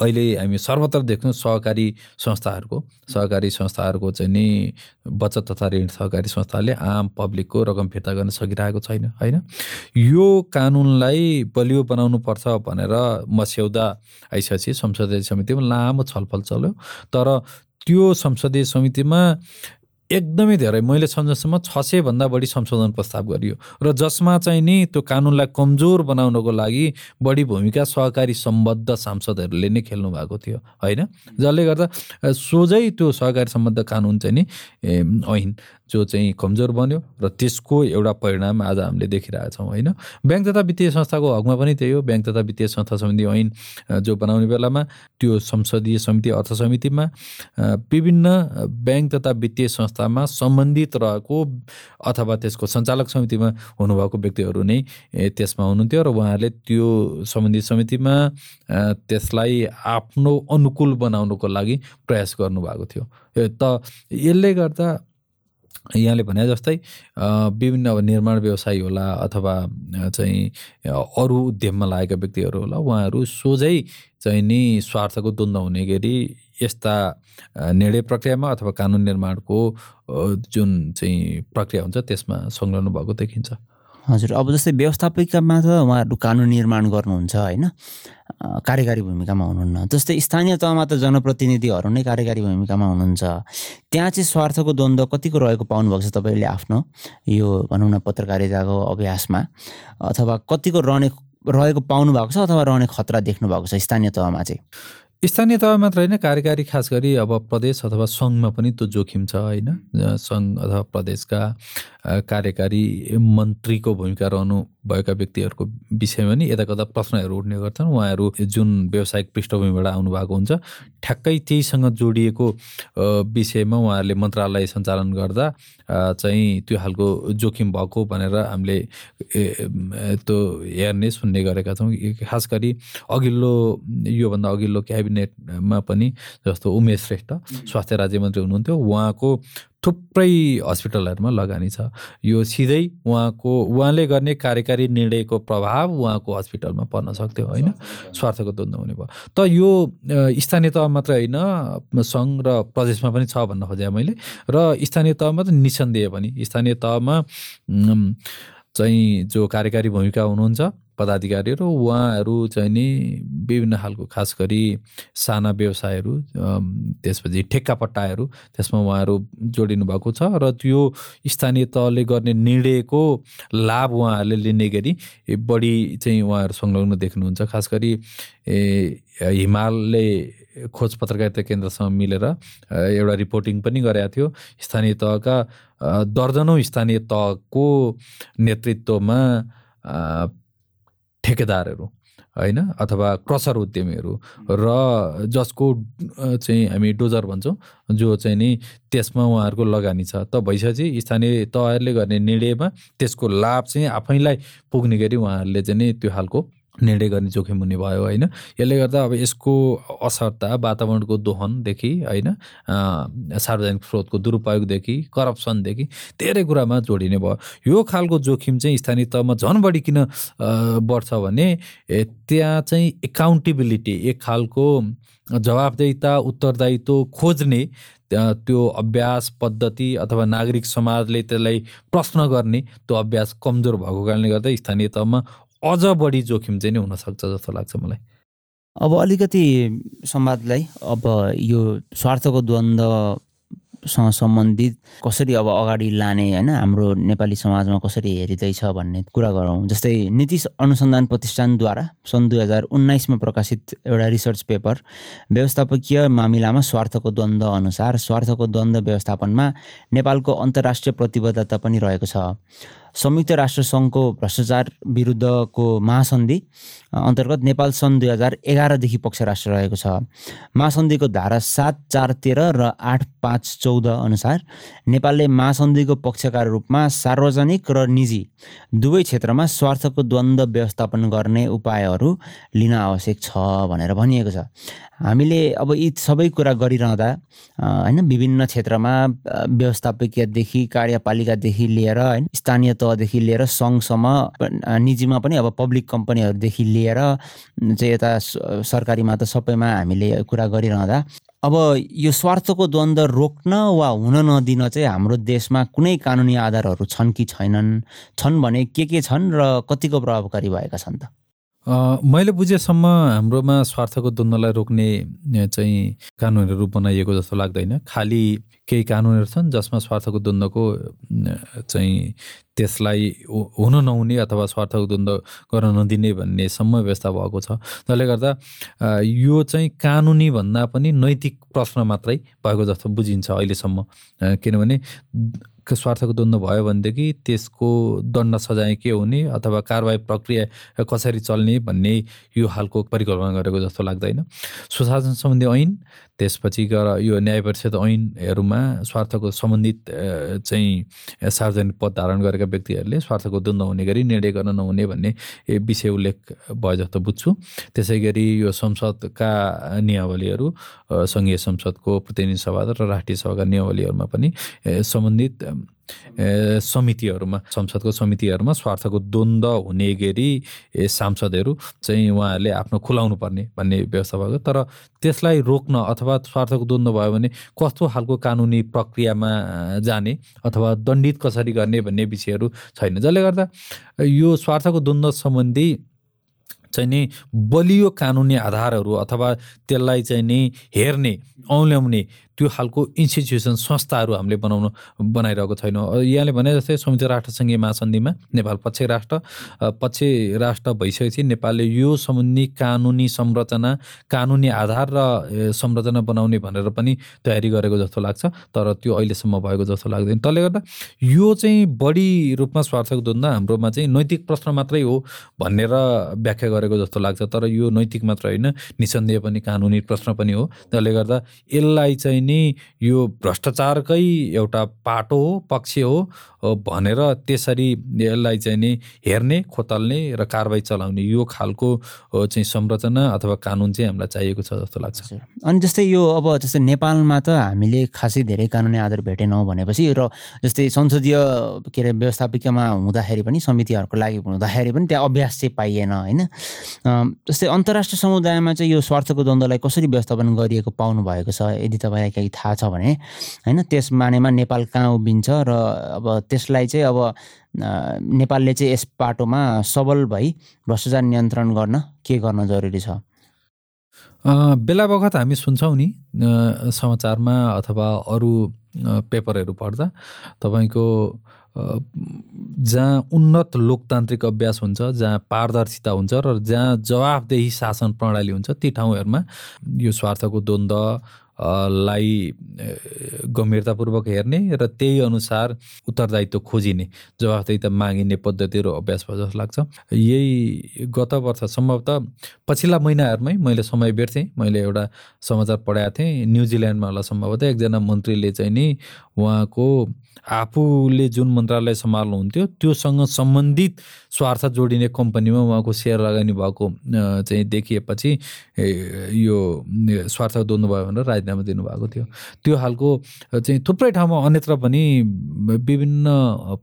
अहिले हामी सर्वत्र देख्छौँ सहकारी संस्थाहरूको सहकारी संस्थाहरूको चाहिँ नि बचत तथा ऋण सहकारी संस्थाले आम पब्लिकको रकम फिर्ता गर्न सकिरहेको छैन होइन? यो कानुनलाई बलियो बनाउनु पर्छ भनेर मस्यौदा आइसकेपछि संसदीय समितिमा लामो छलफल चल्यो तर त्यो संसदीय समितिमा एकदमै धेरै। मैले सम्झसम्म छ सयभन्दा बढी संशोधन प्रस्ताव गरियो र जसमा चाहिँ नि त्यो कानुनलाई कमजोर बनाउनको लागि बढी भूमिका सहकारी सम्बद्ध सांसदहरूले नै खेल्नु भएको थियो होइन? जसले गर्दा सोझै त्यो सहकारी सम्बद्ध कानुन चाहिँ नि ऐन। जो चाहिँ कमजोर बन्यो र त्यसको एउटा परिणाम आज हामीले देखिरहेका छौँ होइन? ब्याङ्क तथा वित्तीय संस्थाको हकमा पनि त्यही हो। ब्याङ्क तथा वित्तीय संस्था सम्बन्धी ऐन जो बनाउने बेलामा त्यो संसदीय समिति अर्थ समितिमा विभिन्न ब्याङ्क तथा वित्तीय संस्थामा सम्बन्धित रहेको अथवा त्यसको सञ्चालक समितिमा हुनुभएको व्यक्तिहरू नै त्यसमा हुनुहुन्थ्यो र उहाँहरूले त्यो सम्बन्धित समितिमा त्यसलाई आफ्नो अनुकूल बनाउनुको लागि प्रयास गर्नुभएको थियो। त यसले गर्दा यहाँले भने जस्तै विभिन्न अब निर्माण व्यवसायी होला अथवा चाहिँ अरू उद्यममा लागेका व्यक्तिहरू होला उहाँहरू सोझै चाहिँ नि स्वार्थको द्वन्द्व हुने गरी यस्ता निर्णय प्रक्रियामा अथवा कानुन निर्माणको जुन चाहिँ प्रक्रिया हुन्छ त्यसमा संलग्न भएको देखिन्छ। हजुर अब जस्तै व्यवस्थापिकामा त उहाँहरू कानुन निर्माण गर्नुहुन्छ होइन? कार्यकारी भूमिकामा हुनुहुन्न। जस्तै स्थानीय तहमा त जनप्रतिनिधिहरू नै कार्यकारी भूमिकामा हुनुहुन्छ। त्यहाँ चाहिँ स्वार्थको द्वन्द्व कतिको रहेको पाउनुभएको छ तपाईँले आफ्नो यो भनौँ न पत्रकारिताको अभ्यासमा? अथवा कतिको रहने रहेको पाउनु भएको छ अथवा रहने खतरा देख्नु भएको छ स्थानीय तहमा चाहिँ? स्थानीय तह मात्र होइन कार्यकारी खास गरी अब प्रदेश अथवा सङ्घमा पनि त्यो जोखिम छ होइन? सङ्घ अथवा प्रदेशका कार्यकारी मन्त्रीको भूमिका रहनु भएका व्यक्तिहरूको विषयमा नि यता कता प्रश्नहरू उठ्ने गर्छन्। उहाँहरू जुन व्यावसायिक पृष्ठभूमिबाट आउनुभएको हुन्छ ठ्याक्कै त्यहीसँग जोडिएको विषयमा उहाँहरूले मन्त्रालय सञ्चालन गर्दा चाहिँ त्यो खालको जोखिम भएको भनेर हामीले त्यो हेर्ने सुन्ने गरेका छौँ। खास गरी अघिल्लो योभन्दा अघिल्लो क्याबिनेटमा पनि जस्तो उमेश श्रेष्ठ स्वास्थ्य राज्य मन्त्री हुनुहुन्थ्यो। उहाँको थुप्रै हस्पिटलहरूमा लगानी छ। यो सिधै उहाँको उहाँले गर्ने कार्यकारी निर्णयको प्रभाव उहाँको हस्पिटलमा पर्न सक्थ्यो होइन? स्वार्थको द्वन्द्व हुने भयो। त यो स्थानीय तह मात्रै होइन सङ्घ र प्रदेशमा पनि छ भन्न खोजेँ मैले। र स्थानीय तहमा त निसन्देह पनि। स्थानीय तहमा चाहिँ जो कार्यकारी भूमिका हुनुहुन्छ पदाधिकारीहरू उहाँहरू चाहिँ नि विभिन्न खालको खास गरी साना व्यवसायहरू त्यसपछि ठेक्कापट्टाहरू त्यसमा उहाँहरू जोडिनु भएको छ र त्यो स्थानीय तहले गर्ने निर्णयको लाभ उहाँहरूले लिने गरी बढी चाहिँ उहाँहरू संलग्न देख्नुहुन्छ। खास गरी हिमालले खोज पत्रकारिता केन्द्रसँग मिलेर एउटा रिपोर्टिङ पनि गरेका थियो। स्थानीय तहका दर्जनौँ स्थानीय तहको नेतृत्वमा ठेकेदारहरू होइन? अथवा क्रसर उद्यमीहरू र जसको चाहिँ हामी डोजर भन्छौँ जो चाहिँ नि त्यसमा उहाँहरूको लगानी छ। त भइसकेपछि स्थानीय तहहरूले गर्ने निर्णयमा त्यसको लाभ चाहिँ आफैलाई पुग्ने गरी उहाँहरूले चाहिँ नि त्यो खालको निर्णय गर्ने जोखिम हुने भयो होइन? यसले गर्दा अब यसको असरता वातावरणको दोहनदेखि होइन सार्वजनिक स्रोतको दुरुपयोगदेखि करप्सनदेखि धेरै कुरामा जोडिने भयो। यो खालको जोखिम चाहिँ स्थानीय तहमा झन् बढी किन बढ्छ भने त्यहाँ चाहिँ एकाउन्टेबिलिटी एक खालको जवाबदेता उत्तरदायित्व खोज्ने त्यो अभ्यास पद्धति अथवा नागरिक समाजले त्यसलाई प्रश्न गर्ने त्यो अभ्यास कमजोर भएको कारणले गर्दा स्थानीय तहमा अझ बढी जोखिम चाहिँ नै हुनसक्छ जस्तो लाग्छ मलाई। अब अलिकति संवादलाई अब यो स्वार्थको द्वन्द्वसँग सम्बन्धित कसरी अब अगाडि लाने होइन हाम्रो नेपाली समाजमा कसरी हेरिँदैछ भन्ने कुरा गरौँ। जस्तै नीति अनुसन्धान प्रतिष्ठानद्वारा सन् दुई हजार उन्नाइसमा प्रकाशित एउटा रिसर्च पेपर व्यवस्थापकीय मामिलामा स्वार्थको द्वन्द्व अनुसार स्वार्थको द्वन्द्व व्यवस्थापनमा नेपालको अन्तर्राष्ट्रिय प्रतिबद्धता पनि रहेको छ। संयुक्त राष्ट्र सङ्घको भ्रष्टाचार विरुद्धको महासन्धि अन्तर्गत नेपाल सन् दुई हजार एघारदेखि पक्ष राष्ट्र रहेको छ। महासन्धिको धारा सात चार तेह्र र आठ पाँच चौध अनुसार नेपालले महासन्धिको पक्षका रूपमा सार्वजनिक र निजी दुवै क्षेत्रमा स्वार्थको द्वन्द्व व्यवस्थापन गर्ने उपायहरू लिन आवश्यक छ भनेर भनिएको छ। हामीले अब यी सबै कुरा गरिरहँदा होइन विभिन्न क्षेत्रमा व्यवस्थापकीयदेखि कार्यपालिकादेखि लिएर होइन स्थानीय तहदेखि लिएर सङ्घसम्म निजीमा पनि अब पब्लिक कम्पनीहरूदेखि लिएर चाहिँ यता सरकारीमा त सबैमा हामीले कुरा गरिरहँदा अब यो स्वार्थको द्वन्द्व रोक्न वा हुन नदिन चाहिँ हाम्रो देशमा कुनै कानुनी आधारहरू छन् कि छैनन् छन् भने के के छन् र कतिको प्रभावकारी भएका छन् त? मैले बुझेसम्म हाम्रोमा स्वार्थको द्वन्द्वलाई रोक्ने चाहिँ कानुनहरू बनाइएको जस्तो लाग्दैन। खालि केही कानुनहरू छन् जसमा स्वार्थको द्वन्द्वको चाहिँ त्यसलाई हुन नहुने अथवा स्वार्थको द्वन्द्व गर्न नदिने भन्नेसम्म व्यवस्था भएको छ। जसले गर्दा यो चाहिँ कानुनी भन्दा पनि नैतिक प्रश्न मात्रै भएको जस्तो बुझिन्छ अहिलेसम्म। किनभने स्वार्थको द्वन्द्व भयो भनेदेखि त्यसको दण्ड सजाय के हुने अथवा कारवाही प्रक्रिया कसरी चल्ने भन्ने यो हालको परिकल्पना गरेको जस्तो लाग्दैन। सुशासन सम्बन्धी ऐन त्यसपछि गएर यो न्याय परिषद ऐनहरूमा स्वार्थको सम्बन्धित चाहिँ सार्वजनिक पद धारण गरेका व्यक्तिहरूले स्वार्थको द्वन्द्व हुने गरी निर्णय गर्न नहुने भन्ने विषय उल्लेख भयो जस्तो बुझ्छु। त्यसै गरी यो संसदका नियावलीहरू सङ्घीय संसदको प्रतिनिधि सभा र राष्ट्रिय सभाका नियावलीहरूमा पनि सम्बन्धित समितिहरूमा संसदको समितिहरूमा स्वार्थको द्वन्द्व हुने गरी सांसदहरू चाहिँ उहाँहरूले आफ्नो खुलाउनु पर्ने भन्ने व्यवस्था भएको तर त्यसलाई रोक्न अथवा स्वार्थको द्वन्द्व भयो भने कस्तो खालको कानुनी प्रक्रियामा जाने अथवा दण्डित कसरी गर्ने भन्ने विषयहरू छैन। जसले गर्दा यो स्वार्थको द्वन्द्व सम्बन्धी चाहिँ नि बलियो कानुनी आधारहरू अथवा त्यसलाई चाहिँ नि हेर्ने औल्याउने त्यो खालको इन्स्टिट्युसन संस्थाहरू हामीले बनाउनु बनाइरहेको छैनौँ। यहाँले भने जस्तै संयुक्त राष्ट्र सङ्घीय महासन्धिमा नेपाल पक्ष राष्ट्र पक्ष राष्ट्र भइसकेपछि नेपालले यो सम्बन्धी कानुनी संरचना कानुनी आधार र संरचना बनाउने भनेर पनि तयारी गरेको जस्तो लाग्छ तर त्यो अहिलेसम्म भएको जस्तो लाग्दैन। त्यसले गर्दा यो चाहिँ बढी रूपमा स्वार्थको द्वन्द्व हाम्रोमा चाहिँ नैतिक प्रश्न मात्रै हो भनेर व्याख्या गरेको जस्तो लाग्छ तर यो नैतिक मात्र होइन निसन्देह पनि कानुनी प्रश्न पनि हो। त्यसले गर्दा यसलाई चाहिँ नि यो भ्रष्टाचारकै एउटा पाटो हो पक्ष हो भनेर त्यसरी यसलाई चाहिँ नि हेर्ने खोतल्ने र कारवाही चलाउने यो खालको चाहिँ संरचना अथवा कानुन चाहिँ हामीलाई चाहिएको छ जस्तो लाग्छ। अनि जस्तै यो अब जस्तै नेपालमा त हामीले खासै धेरै कानुनी आधार भेटेनौँ भनेपछि र जस्तै संसदीय के अरे व्यवस्थापिकामा हुँदाखेरि पनि समितिहरूको लागि हुँदाखेरि पनि त्यहाँ अभ्यास चाहिँ पाइएन होइन? जस्तै अन्तर्राष्ट्रिय समुदायमा चाहिँ यो स्वार्थको द्वन्द्वलाई कसरी व्यवस्थापन गरिएको पाउनु भएको छ? यदि तपाईँलाई काहीँ थाहा छ भने होइन? त्यस मानेमा नेपाल कहाँ उभिन्छ र अब त्यसलाई चाहिँ अब नेपालले चाहिँ यस पाटोमा सबल भई भ्रष्टाचार नियन्त्रण गर्न के गर्न जरुरी छ? बेला बखत हामी सुन्छौँ नि समाचारमा अथवा अरू पेपरहरू पढ्दा। तपाईँको जहाँ उन्नत लोकतान्त्रिक अभ्यास हुन्छ जहाँ पारदर्शिता हुन्छ र जहाँ जवाफदेही शासन प्रणाली हुन्छ ती ठाउँहरूमा यो स्वार्थको द्वन्द्व लाई गम्भीरतापूर्वक हेर्ने र त्यही अनुसार उत्तरदायित्व खोजिने जवाफदेहिता मागिने पद्धतिहरू अभ्यास भयो जस्तो लाग्छ। यही गत वर्ष सम्भवतः पछिल्ला महिनाहरूमै मैले समय बेर्थेँ मैले एउटा समाचार पढाएको थिएँ न्युजिल्यान्डमा होला सम्भवतः एकजना मन्त्रीले चाहिँ नि उहाँको आफूले जुन मन्त्रालय सम्हाल्नुहुन्थ्यो त्योसँग सम्बन्धित स्वार्थ जोडिने कम्पनीमा उहाँको सेयर लगानी भएको चाहिँ देखिएपछि यो स्वार्थ द्वन्द्व भयो भनेर राजीनामा दिनुभएको थियो। त्यो खालको चाहिँ थुप्रै ठाउँमा अन्यत्र पनि विभिन्न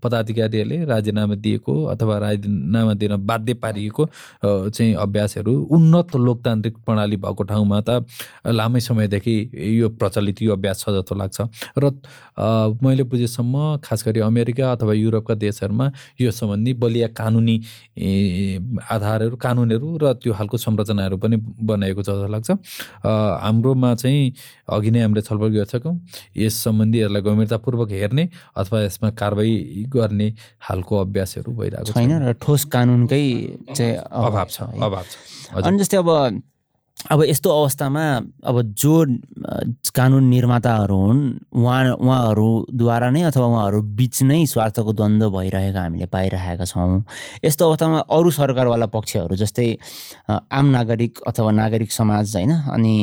पदाधिकारीहरूले राजीनामा दिएको अथवा राजीनामा दिन बाध्य पारिएको चाहिँ अभ्यासहरू उन्नत लोकतान्त्रिक प्रणाली भएको ठाउँमा त लामै समयदेखि यो प्रचलित यो अभ्यास छ जस्तो लाग्छ। र मैले बुझेसम्म खास गरी अमेरिका अथवा युरोपका देशहरूमा यो सम्बन्धी बलिया कानुनी आधारहरू कानुनहरू र त्यो खालको संरचनाहरू पनि बनाएको छ जस्तो लाग्छ। हाम्रोमा चाहिँ अघि नै हामीले छलफल गरिसक्यौँ। यस सम्बन्धीहरूलाई गम्भीरतापूर्वक हेर्ने अथवा यसमा कारवाही गर्ने खालको अभ्यासहरू भइरहेको छैन र ठोस कानुनकै चाहिँ अभाव छ अभाव छ अनि जस्तै अब अब यस्तो अवस्थामा अब जो कानुन निर्माताहरू हुन् उहाँ उहाँहरूद्वारा नै अथवा उहाँहरू बिच नै स्वार्थको द्वन्द्व भइरहेको हामीले पाइरहेका छौँ। यस्तो अवस्थामा अरू सरकारवाला पक्षहरू जस्तै आम नागरिक अथवा नागरिक समाज होइन? अनि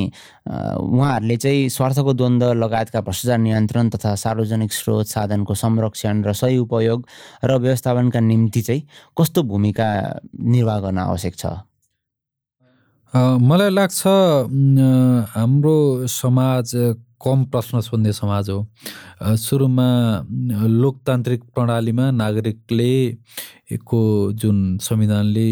उहाँहरूले चाहिँ स्वार्थको द्वन्द्व लगायतका भ्रष्टाचार नियन्त्रण तथा सार्वजनिक स्रोत साधनको संरक्षण र सही उपयोग र व्यवस्थापनका निम्ति चाहिँ कस्तो भूमिका निर्वाह गर्न आवश्यक छ? मलाई लाग्छ हाम्रो समाज कम प्रश्न सोध्ने समाज हो। सुरुमा लोकतान्त्रिक प्रणालीमा नागरिकले को जुन संविधानले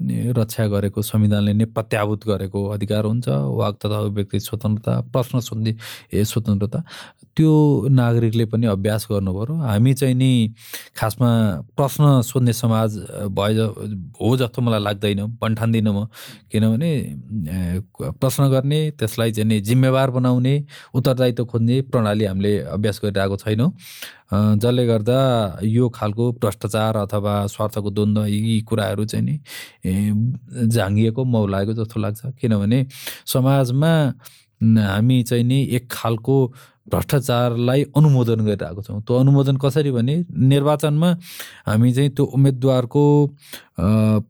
रक्षा गरेको संविधानले नै प्रत्याभूत गरेको अधिकार हुन्छ। वाक तथा व्यक्ति स्वतन्त्रता प्रश्न सोध्ने ए स्वतन्त्रता त्यो नागरिकले पनि अभ्यास गर्नु पऱ्यो हामी चाहिँ नि खासमा प्रश्न सोध्ने समाज भए हो जस्तो मलाई लाग्दैन भन्ठान्दिनँ म। किनभने प्रश्न गर्ने त्यसलाई चाहिँ नि जिम्मेवार बनाउने उत्तरदायित्व खोज्ने प्रणाली हामीले अभ्यास गरिरहेको छैनौँ। जसले गर्दा यो खालको भ्रष्टाचार अथवा स्वार्थको द्वन्द्व यी कुराहरू चाहिँ नि झाँगिएको मौलाएको जस्तो लाग्छ। किनभने समाजमा हामी चाहिँ नि एक खालको भ्रष्टाचारलाई अनुमोदन गरिरहेको छौँ। त्यो अनुमोदन कसरी भने निर्वाचनमा हामी चाहिँ त्यो उम्मेदवारको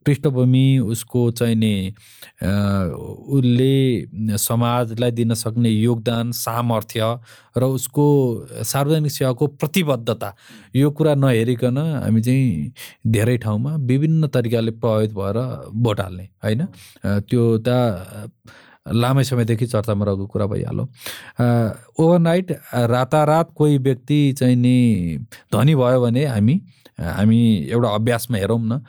पृष्ठभूमि उसको चाहिने उसले समाजलाई दिन सक्ने योगदान सामर्थ्य र उसको सार्वजनिक सेवाको प्रतिबद्धता यो कुरा नहेरिकन हामी चाहिँ धेरै ठाउँमा विभिन्न तरिकाले प्रभावित भएर भोट हाल्ने होइन? त्यो त लामै समयदेखि चर्चामा रहेको कुरा भइहाल्यो। ओभरनाइट रातारात कोही व्यक्ति चाहिँ नि धनी भयो भने हामी हामी एउटा अभ्यासमा हेरौँ न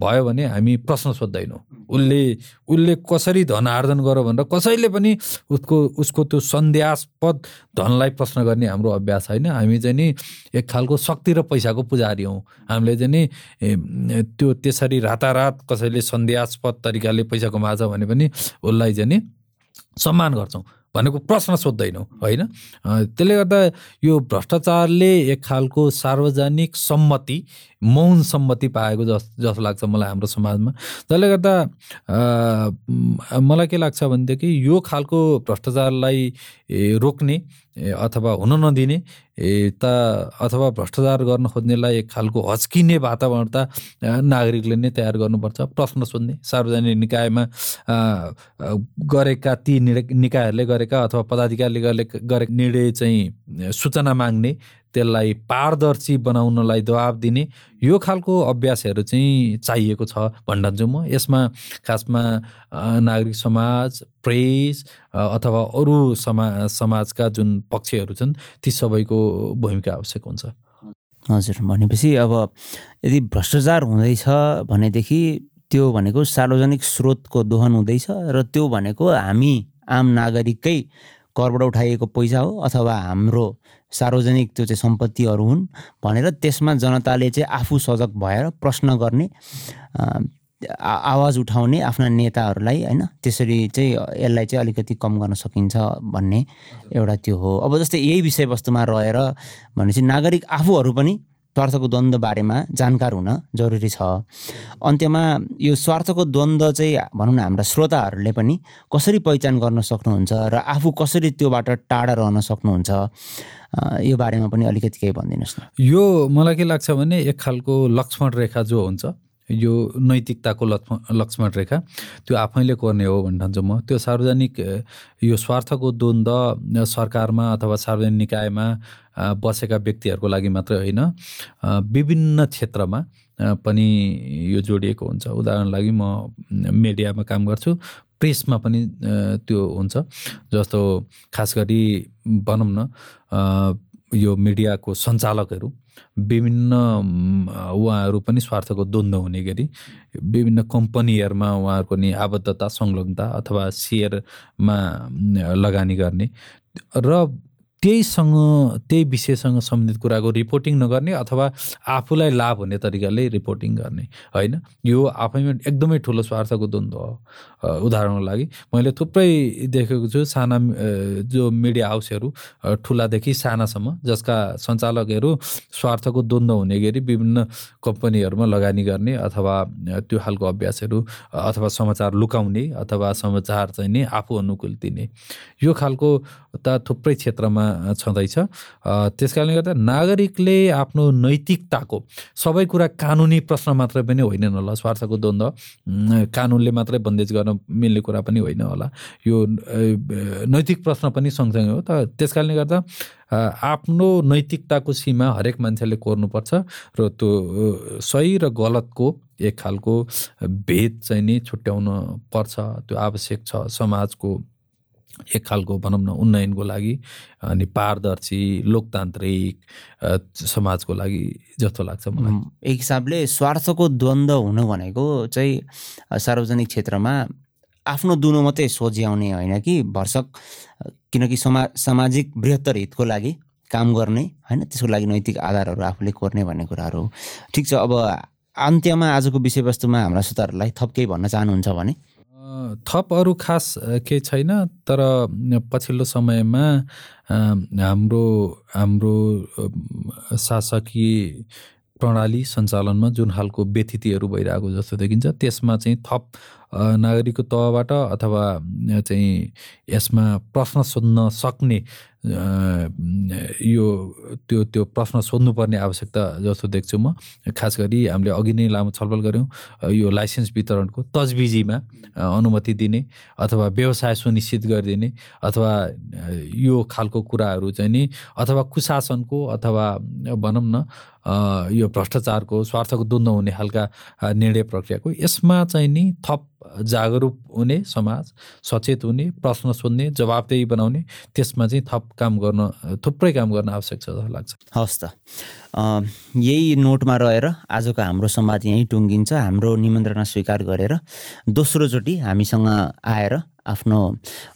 भयो भने हामी प्रश्न सोध्दैनौँ। उसले उसले कसरी धन आर्जन गर भनेर कसैले पनि उसको उसको त्यो सन्देहास्पद धनलाई प्रश्न गर्ने हाम्रो अभ्यास होइन। हामी चाहिँ नि एक खालको शक्ति र पैसाको पुजारी हौँ। हामीले चाहिँ नि त्यो त्यसरी रातारात कसैले सन्देहास्पद तरिकाले पैसा कमाएछ भने पनि उसलाई चाहिँ नि सम्मान गर्छौँ। भनेको प्रश्न सोध्दैनौँ होइन? त्यसले गर्दा यो भ्रष्टाचारले एक खालको सार्वजनिक सम्मति मौन सम्मति पाएको जस जस्तो लाग्छ मलाई हाम्रो समाजमा। जसले गर्दा मलाई के लाग्छ भनेदेखि यो खालको भ्रष्टाचारलाई रोक्ने अथवा हुन नदिने त अथवा भ्रष्टाचार गर्न खोज्नेलाई एक खालको हच्किने वातावरण त नागरिकले नै तयार गर्नुपर्छ। प्रश्न सोध्ने सार्वजनिक निकायमा गरेका ती निकायहरूले गरेका अथवा पदाधिकारीले गरेका निर्णय चाहिँ सूचना माग्ने त्यसलाई पारदर्शी बनाउनलाई दबाब दिने यो खालको अभ्यासहरू चाहिँ चाहिएको छ भन्दछु म। यसमा खासमा नागरिक समाज प्रेस अथवा अरू समा समाजका जुन पक्षहरू छन् ती सबैको भूमिका आवश्यक हुन्छ। हजुर भनेपछि अब यदि भ्रष्टाचार हुँदैछ भनेदेखि त्यो भनेको सार्वजनिक स्रोतको दोहन हुँदैछ र त्यो भनेको हामी आम नागरिककै करबाट उठाइएको पैसा हो अथवा हाम्रो सार्वजनिक त्यो चाहिँ सम्पत्तिहरू हुन् भनेर त्यसमा जनताले चाहिँ आफू सजग भएर प्रश्न गर्ने आवाज उठाउने आफ्ना नेताहरूलाई होइन त्यसरी चाहिँ यसलाई चाहिँ अलिकति कम गर्न सकिन्छ भन्ने एउटा त्यो हो। अब जस्तै यही विषयवस्तुमा रहेर भनेपछि नागरिक आफूहरू पनि स्वार्थको द्वन्द्व बारेमा जानकार हुन जरुरी छ। अन्त्यमा यो स्वार्थको द्वन्द्व चाहिँ भनौँ न हाम्रा श्रोताहरूले पनि कसरी पहिचान गर्न सक्नुहुन्छ र आफू कसरी त्योबाट टाढा रहन सक्नुहुन्छ यो बारेमा पनि अलिकति केही भनिदिनुहोस् न। यो मलाई के लाग्छ भने एक खालको लक्ष्मण रेखा जो हुन्छ यो नैतिकताको लक्ष्मण लक्ष्मण रेखा त्यो आफैले गर्ने हो भन्ने ठान्छु म। त्यो सार्वजनिक यो स्वार्थको द्वन्द्व सरकारमा अथवा सार्वजनिक निकायमा बसेका व्यक्तिहरूको लागि मात्रै होइन। विभिन्न क्षेत्रमा पनि यो जोडिएको हुन्छ। उदाहरण लागि म मिडियामा काम गर्छु। प्रेसमा पनि त्यो हुन्छ। जस्तो खास गरी भनौँ न यो मिडियाको सञ्चालकहरू विभिन्न उहाँहरू पनि स्वार्थको द्वन्द्व हुने गरी विभिन्न कम्पनीहरूमा उहाँहरूको नि आबद्धता संलग्नता अथवा सेयरमा लगानी गर्ने। र त्यहीसँग त्यही विषयसँग सम्बन्धित कुराको रिपोर्टिङ नगर्ने अथवा आफूलाई लाभ हुने तरिकाले रिपोर्टिङ गर्ने होइन? यो आफैमा एकदमै ठुलो स्वार्थको द्वन्द्व हो उदाहरणको लागि। मैले थुप्रै देखेको छु साना जो मिडिया हाउसहरू ठुलादेखि सानासम्म जसका सञ्चालकहरू स्वार्थको द्वन्द्व हुने गरी विभिन्न कम्पनीहरूमा लगानी गर्ने अथवा त्यो खालको अभ्यासहरू अथवा समाचार लुकाउने अथवा समाचार चाहिँ नि आफू अनुकूल दिने। यो खालको त थुप्रै क्षेत्रमा छँदैछ। त्यस कारणले गर्दा नागरिकले आफ्नो नैतिकताको सबै कुरा कानुनी प्रश्न मात्रै पनि होइन होला स्वार्थको द्वन्द्व कानुनले मात्रै बन्देज गर्न मिल्ने कुरा पनि होइन होला। यो नैतिक प्रश्न पनि सँगसँगै हो। त त्यस कारणले गर्दा आफ्नो नैतिकताको सीमा हरेक मान्छेले कोर्नुपर्छ र त्यो सही र गलतको एक खालको भेद चाहिँ नि छुट्याउन पर्छ त्यो आवश्यक छ समाजको एक खालको भनौँ न उन्नयनको लागि अनि पारदर्शी लोकतान्त्रिक समाजको लागि जस्तो लाग्छ मलाई। एक हिसाबले स्वार्थको द्वन्द्व हुनु भनेको चाहिँ सार्वजनिक क्षेत्रमा आफ्नो दुनो मात्रै सोझ्याउने होइन कि भर्सक किनकि समा सामाजिक बृहत्तर हितको लागि काम गर्ने होइन? त्यसको लागि नैतिक आधारहरू आफूले कोर्ने भन्ने कुराहरू हो। ठिक छ अब अन्त्यमा आजको विषयवस्तुमा हाम्रा श्रोताहरूलाई थप केही भन्न चाहनुहुन्छ भने थप अरू खास केही छैन तर पछिल्लो समयमा हाम्रो हाम्रो शासकीय प्रणाली सञ्चालनमा जुन खालको व्यथितिहरू भइरहेको जस्तो देखिन्छ त्यसमा चाहिँ थप नागरिकको तहबाट अथवा चाहिँ यसमा प्रश्न सोध्न सक्ने यो त्यो त्यो प्रश्न सोध्नुपर्ने आवश्यकता जस्तो देख्छु म। खास गरी हामीले अघि नै लामो छलफल गऱ्यौँ यो लाइसेन्स वितरणको तजबिजीमा अनुमति दिने अथवा व्यवसाय सुनिश्चित गरिदिने अथवा यो खालको कुराहरू चाहिँ नि अथवा कुशासनको अथवा भनौँ न यो भ्रष्टाचारको स्वार्थको द्वन्द्व हुने खालका निर्णय प्रक्रियाको यसमा चाहिँ नि थप जागरुक हुने समाज सचेत हुने प्रश्न सोध्ने जवाबदेही बनाउने त्यसमा चाहिँ थप काम गर्न थुप्रै काम गर्न आवश्यक छ जस्तो लाग्छ। हवस् त। यही नोटमा रहेर आजको हाम्रो संवाद यहीँ टुङ्गिन्छ हाम्रो निमन्त्रणा स्वीकार गरेर दोस्रोचोटि हामीसँग आएर आफ्नो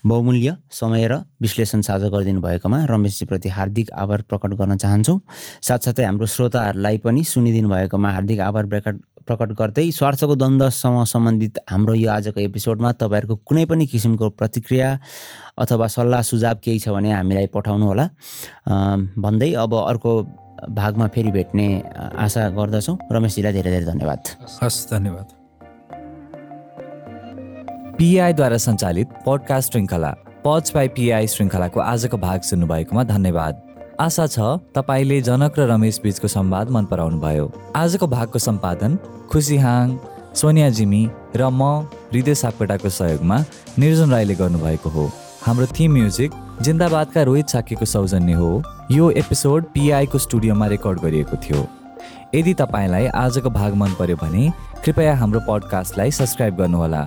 बहुमूल्य समय र विश्लेषण साझा गरिदिनु भएकोमा रमेशजीप्रति हार्दिक आभार प्रकट गर्न चाहन्छौँ। साथसाथै हाम्रो श्रोताहरूलाई पनि सुनिदिनु भएकोमा हार्दिक आभार प्रकट प्रकट गर्दै स्वार्थको द्वन्द्वसँग सम्बन्धित हाम्रो यो आजको एपिसोडमा तपाईँहरूको कुनै पनि किसिमको प्रतिक्रिया अथवा सल्लाह सुझाव केही छ भने हामीलाई पठाउनु होला। भन्दै अब अर्को भागमा फेरि भेट्ने आशा गर्दछौँ। रमेशजीलाई धेरै धेरै धन्यवाद। हस् धन्यवाद। पिआईद्वारा सञ्चालित पडकास्ट श्रृङ्खला पच बाई पिआई श्रृङ्खलाको आजको भाग सुन्नुभएकोमा धन्यवाद। आशा छ तपाईँले जनक र रमेश बिचको संवाद मन पराउनु भयो। आजको भागको सम्पादन खुसी हाङ सोनिया जिमी र म हृदय सापकोटाको सहयोगमा निर्जन राईले गर्नुभएको हो। हाम्रो थिम म्युजिक जिन्दाबादका रोहित साकीको सौजन्य हो। यो एपिसोड पिआईको स्टुडियोमा रेकर्ड गरिएको थियो। यदि तपाईँलाई आजको भाग मन पर्यो भने कृपया हाम्रो पडकास्टलाई सब्सक्राइब गर्नुहोला।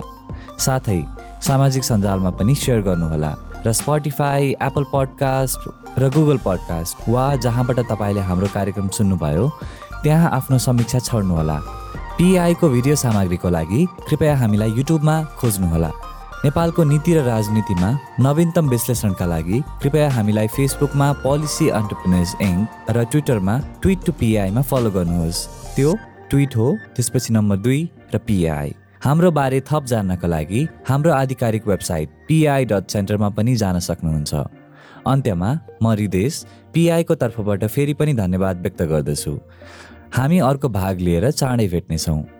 साथै सामाजिक सञ्जालमा पनि सेयर गर्नुहोला र स्पोटिफाई एप्पल पडकास्ट र गुगल पडकास्ट वा जहाँबाट तपाईँले हाम्रो कार्यक्रम सुन्नुभयो त्यहाँ आफ्नो समीक्षा छोड्नुहोला पिआईको भिडियो सामग्रीको लागि कृपया हामीलाई युट्युबमा खोज्नुहोला। नेपालको नीति र राजनीतिमा नवीनतम विश्लेषणका लागि कृपया हामीलाई फेसबुकमा पोलिसी अन्टरप्रिनेज इङ्क र ट्विटरमा ट्विट टु पिआईमा फलो गर्नुहोस्। त्यो ट्विट हो त्यसपछि नम्बर दुई र पिआई हाम्रो बारे थप जान्नका लागि हाम्रो आधिकारिक वेबसाइट पिआई डट सेन्टरमा पनि जान सक्नुहुन्छ। अन्त्यमा म रिदेश पिआईको तर्फबाट फेरि पनि धन्यवाद व्यक्त गर्दछु। हामी अर्को भाग लिएर चाँडै भेट्नेछौँ।